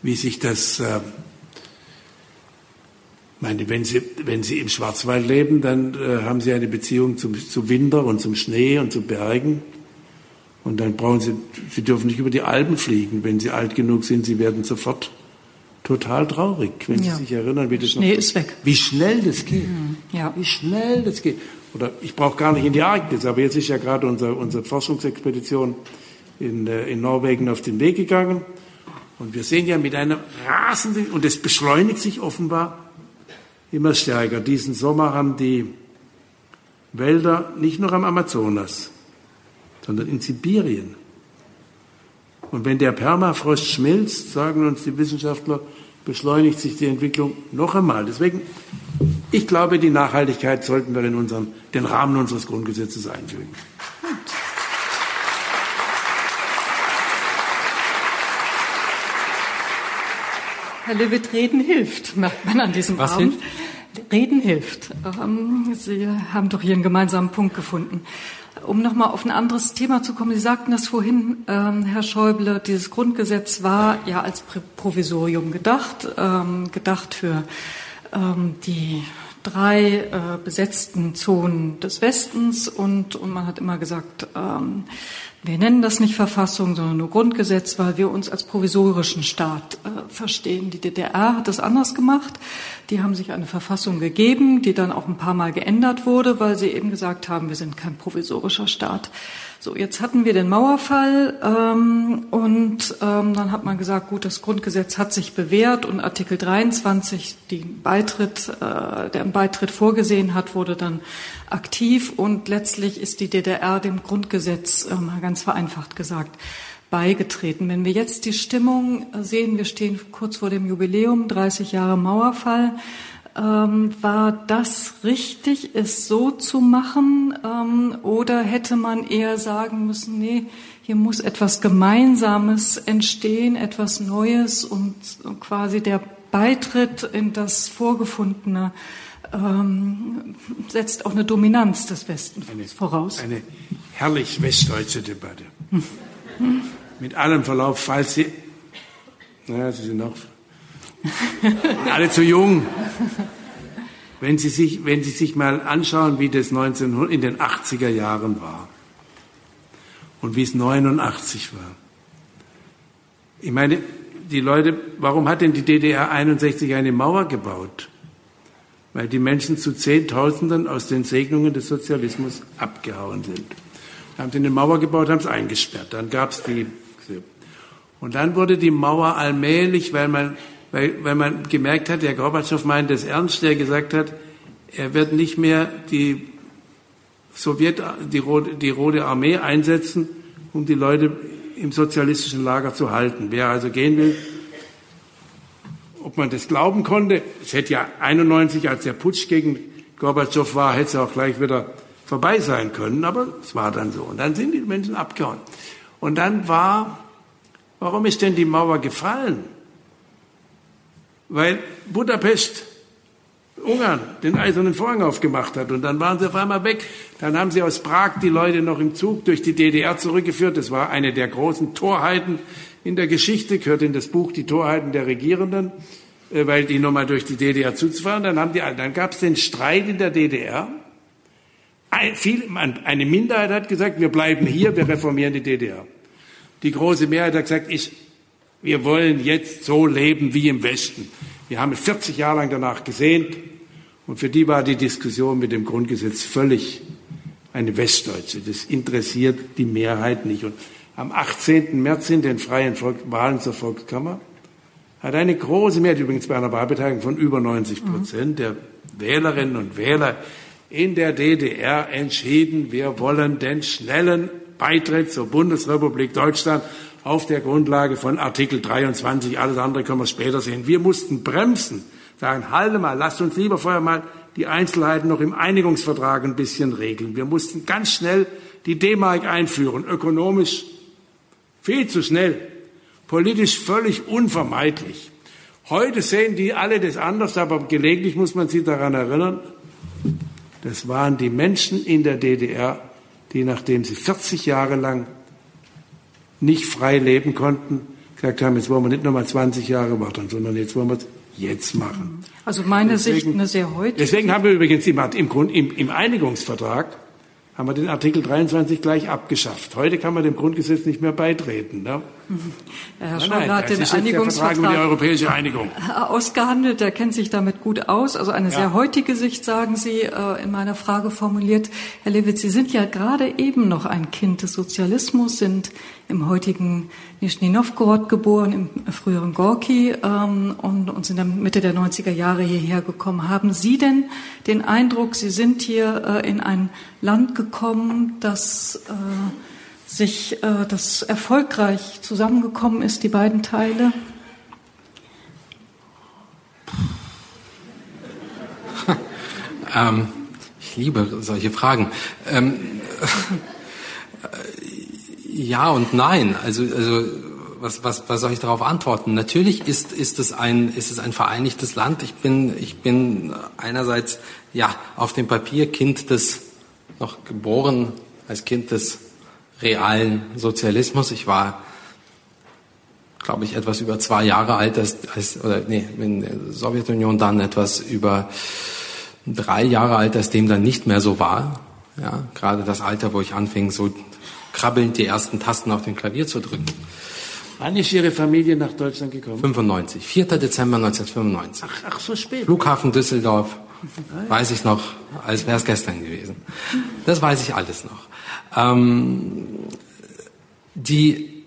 wie sich das, äh, meine, wenn Sie, wenn Sie im Schwarzwald leben, dann äh, haben Sie eine Beziehung zum, zu Winter und zum Schnee und zu Bergen. Und dann brauchen Sie, Sie dürfen nicht über die Alpen fliegen. Wenn Sie alt genug sind, Sie werden sofort total traurig, wenn ja. Sie sich erinnern, wie das Schnee noch, ist weg. Wie schnell das geht. Mhm. Ja. Wie schnell das geht. Oder ich brauche gar nicht in die Arktis, aber jetzt ist ja gerade unser, unsere Forschungsexpedition in, äh, in Norwegen auf den Weg gegangen. Und wir sehen ja mit einer rasenden, und es beschleunigt sich offenbar immer stärker. Diesen Sommer haben die Wälder nicht nur am Amazonas, sondern in Sibirien. Und wenn der Permafrost schmilzt, sagen uns die Wissenschaftler, beschleunigt sich die Entwicklung noch einmal. Deswegen, ich glaube, die Nachhaltigkeit sollten wir in unseren, den Rahmen unseres Grundgesetzes einfügen. Herr Lewitt, reden hilft, merkt man an diesem Was Abend. Hilft? Reden hilft. Ähm, Sie haben doch hier einen gemeinsamen Punkt gefunden. Um nochmal auf ein anderes Thema zu kommen, Sie sagten das vorhin, ähm, Herr Schäuble, dieses Grundgesetz war ja als Provisorium gedacht, ähm, gedacht für ähm, die drei äh, besetzten Zonen des Westens und, und man hat immer gesagt, ähm, wir nennen das nicht Verfassung, sondern nur Grundgesetz, weil wir uns als provisorischen Staat äh, verstehen. Die DDR hat das anders gemacht. Die haben sich eine Verfassung gegeben, die dann auch ein paar Mal geändert wurde, weil sie eben gesagt haben, wir sind kein provisorischer Staat. So, jetzt hatten wir den Mauerfall ähm, und ähm, dann hat man gesagt, gut, das Grundgesetz hat sich bewährt und Artikel 23, die Beitritt, äh, der im Beitritt vorgesehen hat, wurde dann aktiv und letztlich ist die DDR dem Grundgesetz, äh, mal ganz vereinfacht gesagt, beigetreten. Wenn wir jetzt die Stimmung sehen, wir stehen kurz vor dem Jubiläum, 30 Jahre Mauerfall, ähm, war das richtig, es so zu machen? Ähm, oder hätte man eher sagen müssen, nee, hier muss etwas Gemeinsames entstehen, etwas Neues und quasi der Beitritt in das Vorgefundene ähm, setzt auch eine Dominanz des Westens eine, voraus. Eine herrlich westdeutsche Debatte. Mit allem Verlauf, falls Sie, naja, Sie sind noch alle zu jung. Wenn Sie sich, wenn Sie sich mal anschauen, wie das 1900, in den 80er Jahren war und wie es 89 war. Ich meine, die Leute, warum hat denn die DDR 61 eine Mauer gebaut? Weil die Menschen zu Zehntausenden aus den Segnungen des Sozialismus abgehauen sind. Da haben sie eine Mauer gebaut, haben es eingesperrt. Dann gab es die. Und dann wurde die Mauer allmählich, weil man weil, weil man gemerkt hat, der Gorbatschow meint es ernst, der gesagt hat, er wird nicht mehr die Sowjet, die Rote, die Rote Armee einsetzen, um die Leute im sozialistischen Lager zu halten. Wer also gehen will, ob man das glauben konnte, es hätte ja 91, als der Putsch gegen Gorbatschow war, hätte es auch gleich wieder vorbei sein können, aber es war dann so. Und dann sind die Menschen abgehauen. Und dann war, warum ist denn die Mauer gefallen? Weil Budapest, Ungarn, den eisernen Vorhang aufgemacht hat. Und dann waren sie auf einmal weg. Dann haben sie aus Prag die Leute noch im Zug durch die DDR zurückgeführt. Das war eine der großen Torheiten in der Geschichte, gehört in das Buch Die Torheiten der Regierenden, äh, weil die nochmal durch die DDR zuzufahren. Dann, dann gab es den Streit in der DDR. Eine Minderheit hat gesagt, wir bleiben hier, wir reformieren die DDR. Die große Mehrheit hat gesagt, ich wir wollen jetzt so leben wie im Westen. Wir haben 40 Jahre lang danach gesehnt Und für die war die Diskussion mit dem Grundgesetz völlig eine westdeutsche. Das interessiert die Mehrheit nicht. Und am 18. März in den freien Wahlen zur Volkskammer hat eine große Mehrheit, übrigens bei einer Wahlbeteiligung von über 90 Prozent der Wählerinnen und Wähler in der DDR entschieden, wir wollen den schnellen Beitritt zur Bundesrepublik Deutschland auf der Grundlage von Artikel 23. Alles andere können wir später sehen. Wir mussten bremsen, sagen, halte mal, lasst uns lieber vorher mal die Einzelheiten noch im Einigungsvertrag ein bisschen regeln. Wir mussten ganz schnell die D-Mark einführen, ökonomisch viel zu schnell, politisch völlig unvermeidlich. Heute sehen die alle das anders, aber gelegentlich muss man sie daran erinnern, das waren die Menschen in der DDR, die, nachdem sie 40 Jahre lang nicht frei leben konnten, gesagt haben, jetzt wollen wir nicht nochmal 20 Jahre warten, sondern jetzt wollen wir es jetzt machen. Also meine deswegen, Sicht eine sehr heutige. Deswegen haben wir übrigens im, im, im Einigungsvertrag haben wir den Artikel 23 gleich abgeschafft. Heute kann man dem Grundgesetz nicht mehr beitreten. Ne? Herr Schäuble hat den Einigungsvertrag um die europäische Einigung. ausgehandelt. Er kennt sich damit gut aus. Also eine ja. sehr heutige Sicht, sagen Sie, äh, in meiner Frage formuliert. Herr Lewitz, Sie sind ja gerade eben noch ein Kind des Sozialismus, sind im heutigen Nischni Novgorod geboren, im früheren Gorki ähm, und, und sind dann Mitte der 90er Jahre hierher gekommen. Haben Sie denn den Eindruck, Sie sind hier äh, in ein Land gekommen, das äh, sich, äh, das erfolgreich zusammengekommen ist, die beiden Teile? ähm, ich liebe solche Fragen. Ähm, ja und nein. Also, also was, was, was soll ich darauf antworten? Natürlich ist, ist, es ein, ist es ein vereinigtes Land. Ich bin, ich bin einerseits ja auf dem Papier Kind des, noch geboren als Kind des realen Sozialismus. Ich war, glaube ich, etwas über zwei Jahre alt, als, als oder nee, in der Sowjetunion dann etwas über drei Jahre alt, als dem dann nicht mehr so war. Ja, gerade das Alter, wo ich anfing, so krabbelnd die ersten Tasten auf dem Klavier zu drücken. Wann ist Ihre Familie nach Deutschland gekommen? 95, 4. Dezember 1995. Ach, ach so spät. Flughafen Düsseldorf, weiß ich noch, als wäre es gestern gewesen. Das weiß ich alles noch. Ähm, die,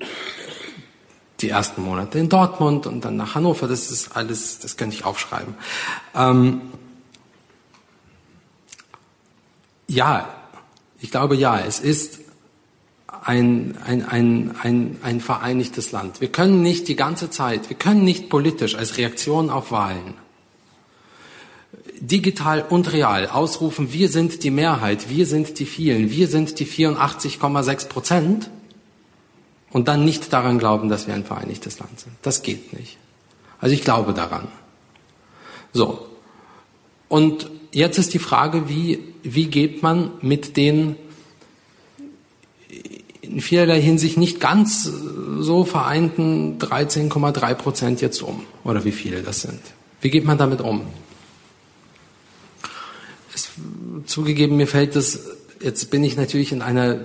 die ersten Monate in Dortmund und dann nach Hannover, das ist alles, das könnte ich aufschreiben. Ähm, ja, ich glaube ja, es ist ein, ein, ein, ein, ein vereinigtes Land. Wir können nicht die ganze Zeit, wir können nicht politisch als Reaktion auf Wahlen digital und real ausrufen, wir sind die Mehrheit, wir sind die vielen, wir sind die 84,6 Prozent und dann nicht daran glauben, dass wir ein vereinigtes Land sind. Das geht nicht. Also ich glaube daran. So. Und jetzt ist die Frage, wie, wie geht man mit den in vielerlei Hinsicht nicht ganz so vereinten 13,3 Prozent jetzt um. Oder wie viele das sind. Wie geht man damit um? Es, zugegeben, mir fällt es jetzt bin ich natürlich in einer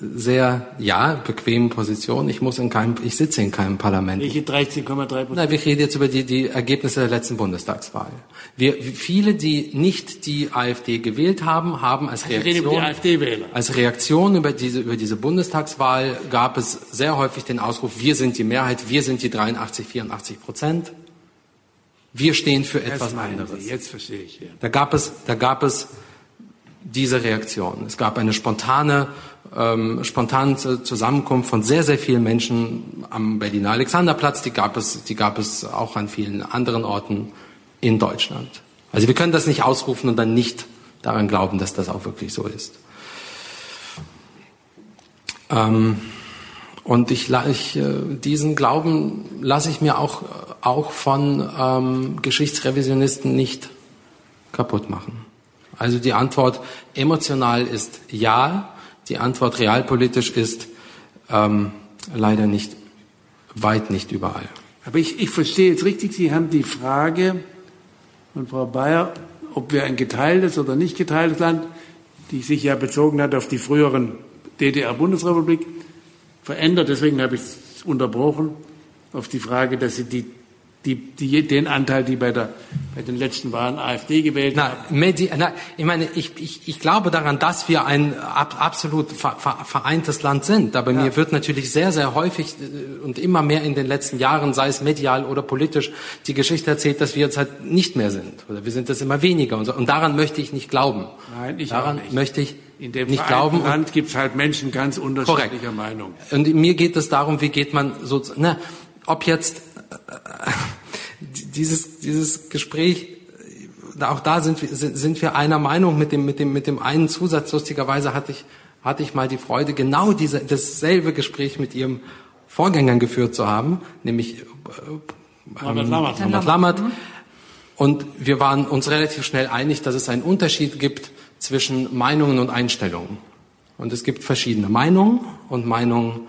sehr, ja, bequemen Position. Ich muss in keinem, ich sitze in keinem Parlament. Welche 13,3 Prozent? Nein, wir reden jetzt über die, die Ergebnisse der letzten Bundestagswahl. Wir, viele, die nicht die AfD gewählt haben, haben als Reaktion, als Reaktion über diese, über diese Bundestagswahl gab es sehr häufig den Ausruf, wir sind die Mehrheit, wir sind die 83, 84 Prozent. Wir stehen für etwas anderes. Sie, jetzt verstehe ich. Ja. Da gab es, da gab es diese Reaktion. Es gab eine spontane, ähm, spontane Zusammenkunft von sehr, sehr vielen Menschen am Berliner Alexanderplatz. Die gab es, die gab es auch an vielen anderen Orten in Deutschland. Also wir können das nicht ausrufen und dann nicht daran glauben, dass das auch wirklich so ist. Ähm, und ich, ich, äh, diesen Glauben lasse ich mir auch, auch von ähm, Geschichtsrevisionisten nicht kaputt machen. Also die Antwort emotional ist ja, die Antwort realpolitisch ist ähm, leider nicht, weit nicht überall. Aber ich, ich verstehe jetzt richtig, Sie haben die Frage von Frau Bayer, ob wir ein geteiltes oder nicht geteiltes Land, die sich ja bezogen hat auf die früheren DDR-Bundesrepublik, verändert. Deswegen habe ich es unterbrochen auf die Frage, dass Sie die, die, die, den Anteil, die bei der bei den letzten Wahlen AfD gewählt na, haben. Medi na, ich meine, ich, ich, ich glaube daran, dass wir ein ab, absolut vereintes Land sind. Aber ja. mir wird natürlich sehr, sehr häufig äh, und immer mehr in den letzten Jahren, sei es medial oder politisch, die Geschichte erzählt, dass wir jetzt halt nicht mehr sind. Oder wir sind das immer weniger. Und, so. und daran möchte ich nicht glauben. Nein, ich daran nicht. möchte ich in dem nicht glauben. Land gibt es halt Menschen ganz unterschiedlicher Korrekt. Meinung. Und mir geht es darum, wie geht man so, na, ob jetzt dieses, dieses Gespräch, auch da sind wir, sind, sind wir einer Meinung mit dem, mit dem, mit dem einen Zusatz. Lustigerweise hatte ich, hatte ich mal die Freude, genau diese, dasselbe Gespräch mit ihrem Vorgängern geführt zu haben, nämlich äh, Norbert Lammert. Norbert Lammert. Und wir waren uns relativ schnell einig, dass es einen Unterschied gibt zwischen Meinungen und Einstellungen. Und es gibt verschiedene Meinungen und Meinungen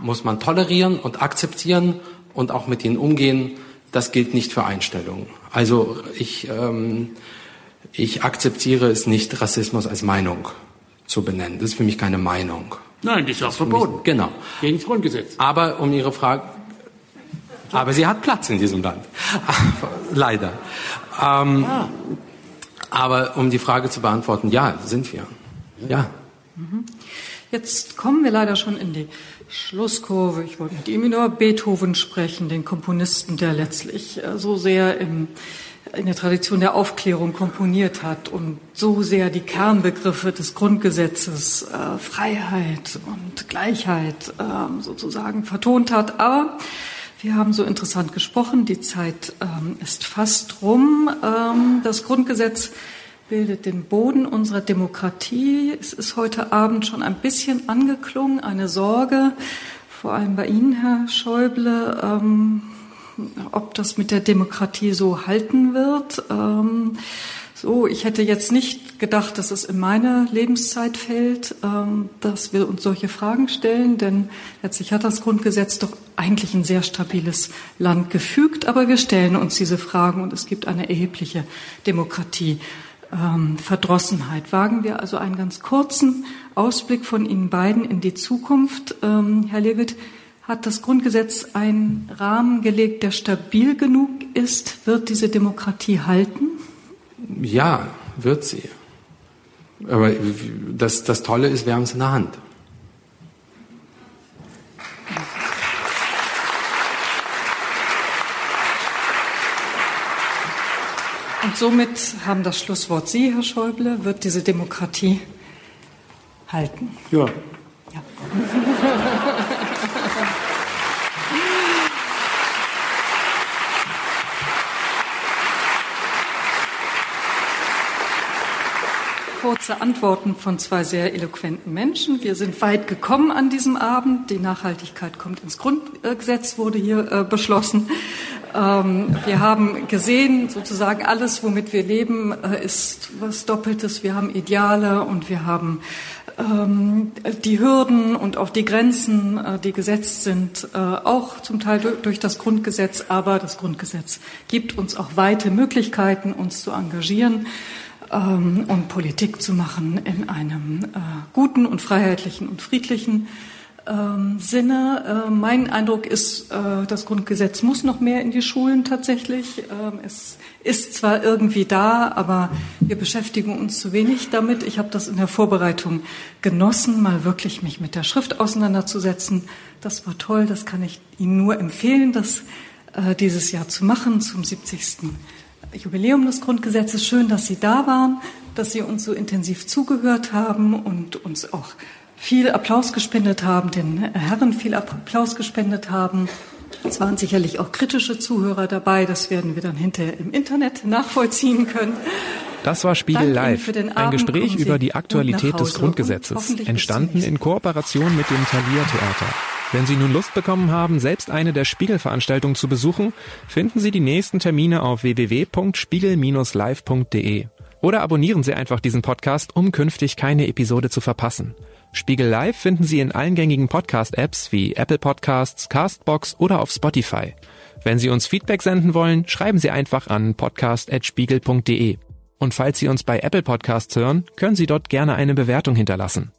muss man tolerieren und akzeptieren und auch mit ihnen umgehen. Das gilt nicht für Einstellungen. Also ich, ähm, ich akzeptiere es nicht, Rassismus als Meinung zu benennen. Das ist für mich keine Meinung. Nein, das ist auch verboten. Mich, genau. Gegen das Grundgesetz. Aber um Ihre Frage, aber sie hat Platz in diesem Land. Leider. Ähm, ah. Aber um die Frage zu beantworten, ja, sind wir. Ja. Jetzt kommen wir leider schon in die Schlusskurve. Ich wollte mit ihm über Beethoven sprechen, den Komponisten, der letztlich äh, so sehr im, in der Tradition der Aufklärung komponiert hat und so sehr die Kernbegriffe des Grundgesetzes, äh, Freiheit und Gleichheit äh, sozusagen vertont hat. Aber wir haben so interessant gesprochen. Die Zeit ähm, ist fast rum. Ähm, das Grundgesetz bildet den Boden unserer Demokratie. Es ist heute Abend schon ein bisschen angeklungen, eine Sorge, vor allem bei Ihnen, Herr Schäuble, ähm, ob das mit der Demokratie so halten wird. Ähm, so, ich hätte jetzt nicht gedacht, dass es in meine Lebenszeit fällt, ähm, dass wir uns solche Fragen stellen, denn letztlich hat das Grundgesetz doch eigentlich ein sehr stabiles Land gefügt, aber wir stellen uns diese Fragen und es gibt eine erhebliche Demokratie. Ähm, Verdrossenheit. Wagen wir also einen ganz kurzen Ausblick von Ihnen beiden in die Zukunft. Ähm, Herr Lewitt, hat das Grundgesetz einen Rahmen gelegt, der stabil genug ist? Wird diese Demokratie halten? Ja, wird sie. Aber das, das Tolle ist, wir haben es in der Hand. Und somit haben das Schlusswort Sie, Herr Schäuble. Wird diese Demokratie halten? Ja. ja. kurze Antworten von zwei sehr eloquenten Menschen. Wir sind weit gekommen an diesem Abend. Die Nachhaltigkeit kommt ins Grundgesetz, wurde hier äh, beschlossen. Ähm, wir haben gesehen, sozusagen alles, womit wir leben, äh, ist was Doppeltes. Wir haben Ideale und wir haben ähm, die Hürden und auch die Grenzen, äh, die gesetzt sind, äh, auch zum Teil durch, das Grundgesetz. Aber das Grundgesetz gibt uns auch weite Möglichkeiten, uns zu engagieren ähm, und Politik zu machen in einem guten und freiheitlichen und friedlichen ähm, Sinne. Äh, mein Eindruck ist, äh, das Grundgesetz muss noch mehr in die Schulen tatsächlich. Ähm, es ist zwar irgendwie da, aber wir beschäftigen uns zu wenig damit. Ich habe das in der Vorbereitung genossen, mal wirklich mich mit der Schrift auseinanderzusetzen. Das war toll, das kann ich Ihnen nur empfehlen, das äh, dieses Jahr zu machen zum 70. Jubiläum des Grundgesetzes. Schön, dass Sie da waren, dass Sie uns so intensiv zugehört haben und uns auch viel Applaus gespendet haben, den Herren viel Applaus gespendet haben. Es waren sicherlich auch kritische Zuhörer dabei. Das werden wir dann hinterher im Internet nachvollziehen können. Das war Spiegel Live, ein Gespräch über die Aktualität des Grundgesetzes, entstanden in Kooperation mit dem Thalia Theater. Wenn Sie nun Lust bekommen haben, selbst eine der Spiegelveranstaltungen zu besuchen, finden Sie die nächsten Termine auf www.spiegel-live.de. Oder abonnieren Sie einfach diesen Podcast, um künftig keine Episode zu verpassen. Spiegel Live finden Sie in allen gängigen Podcast-Apps wie Apple Podcasts, Castbox oder auf Spotify. Wenn Sie uns Feedback senden wollen, schreiben Sie einfach an podcast.spiegel.de. Und falls Sie uns bei Apple Podcasts hören, können Sie dort gerne eine Bewertung hinterlassen.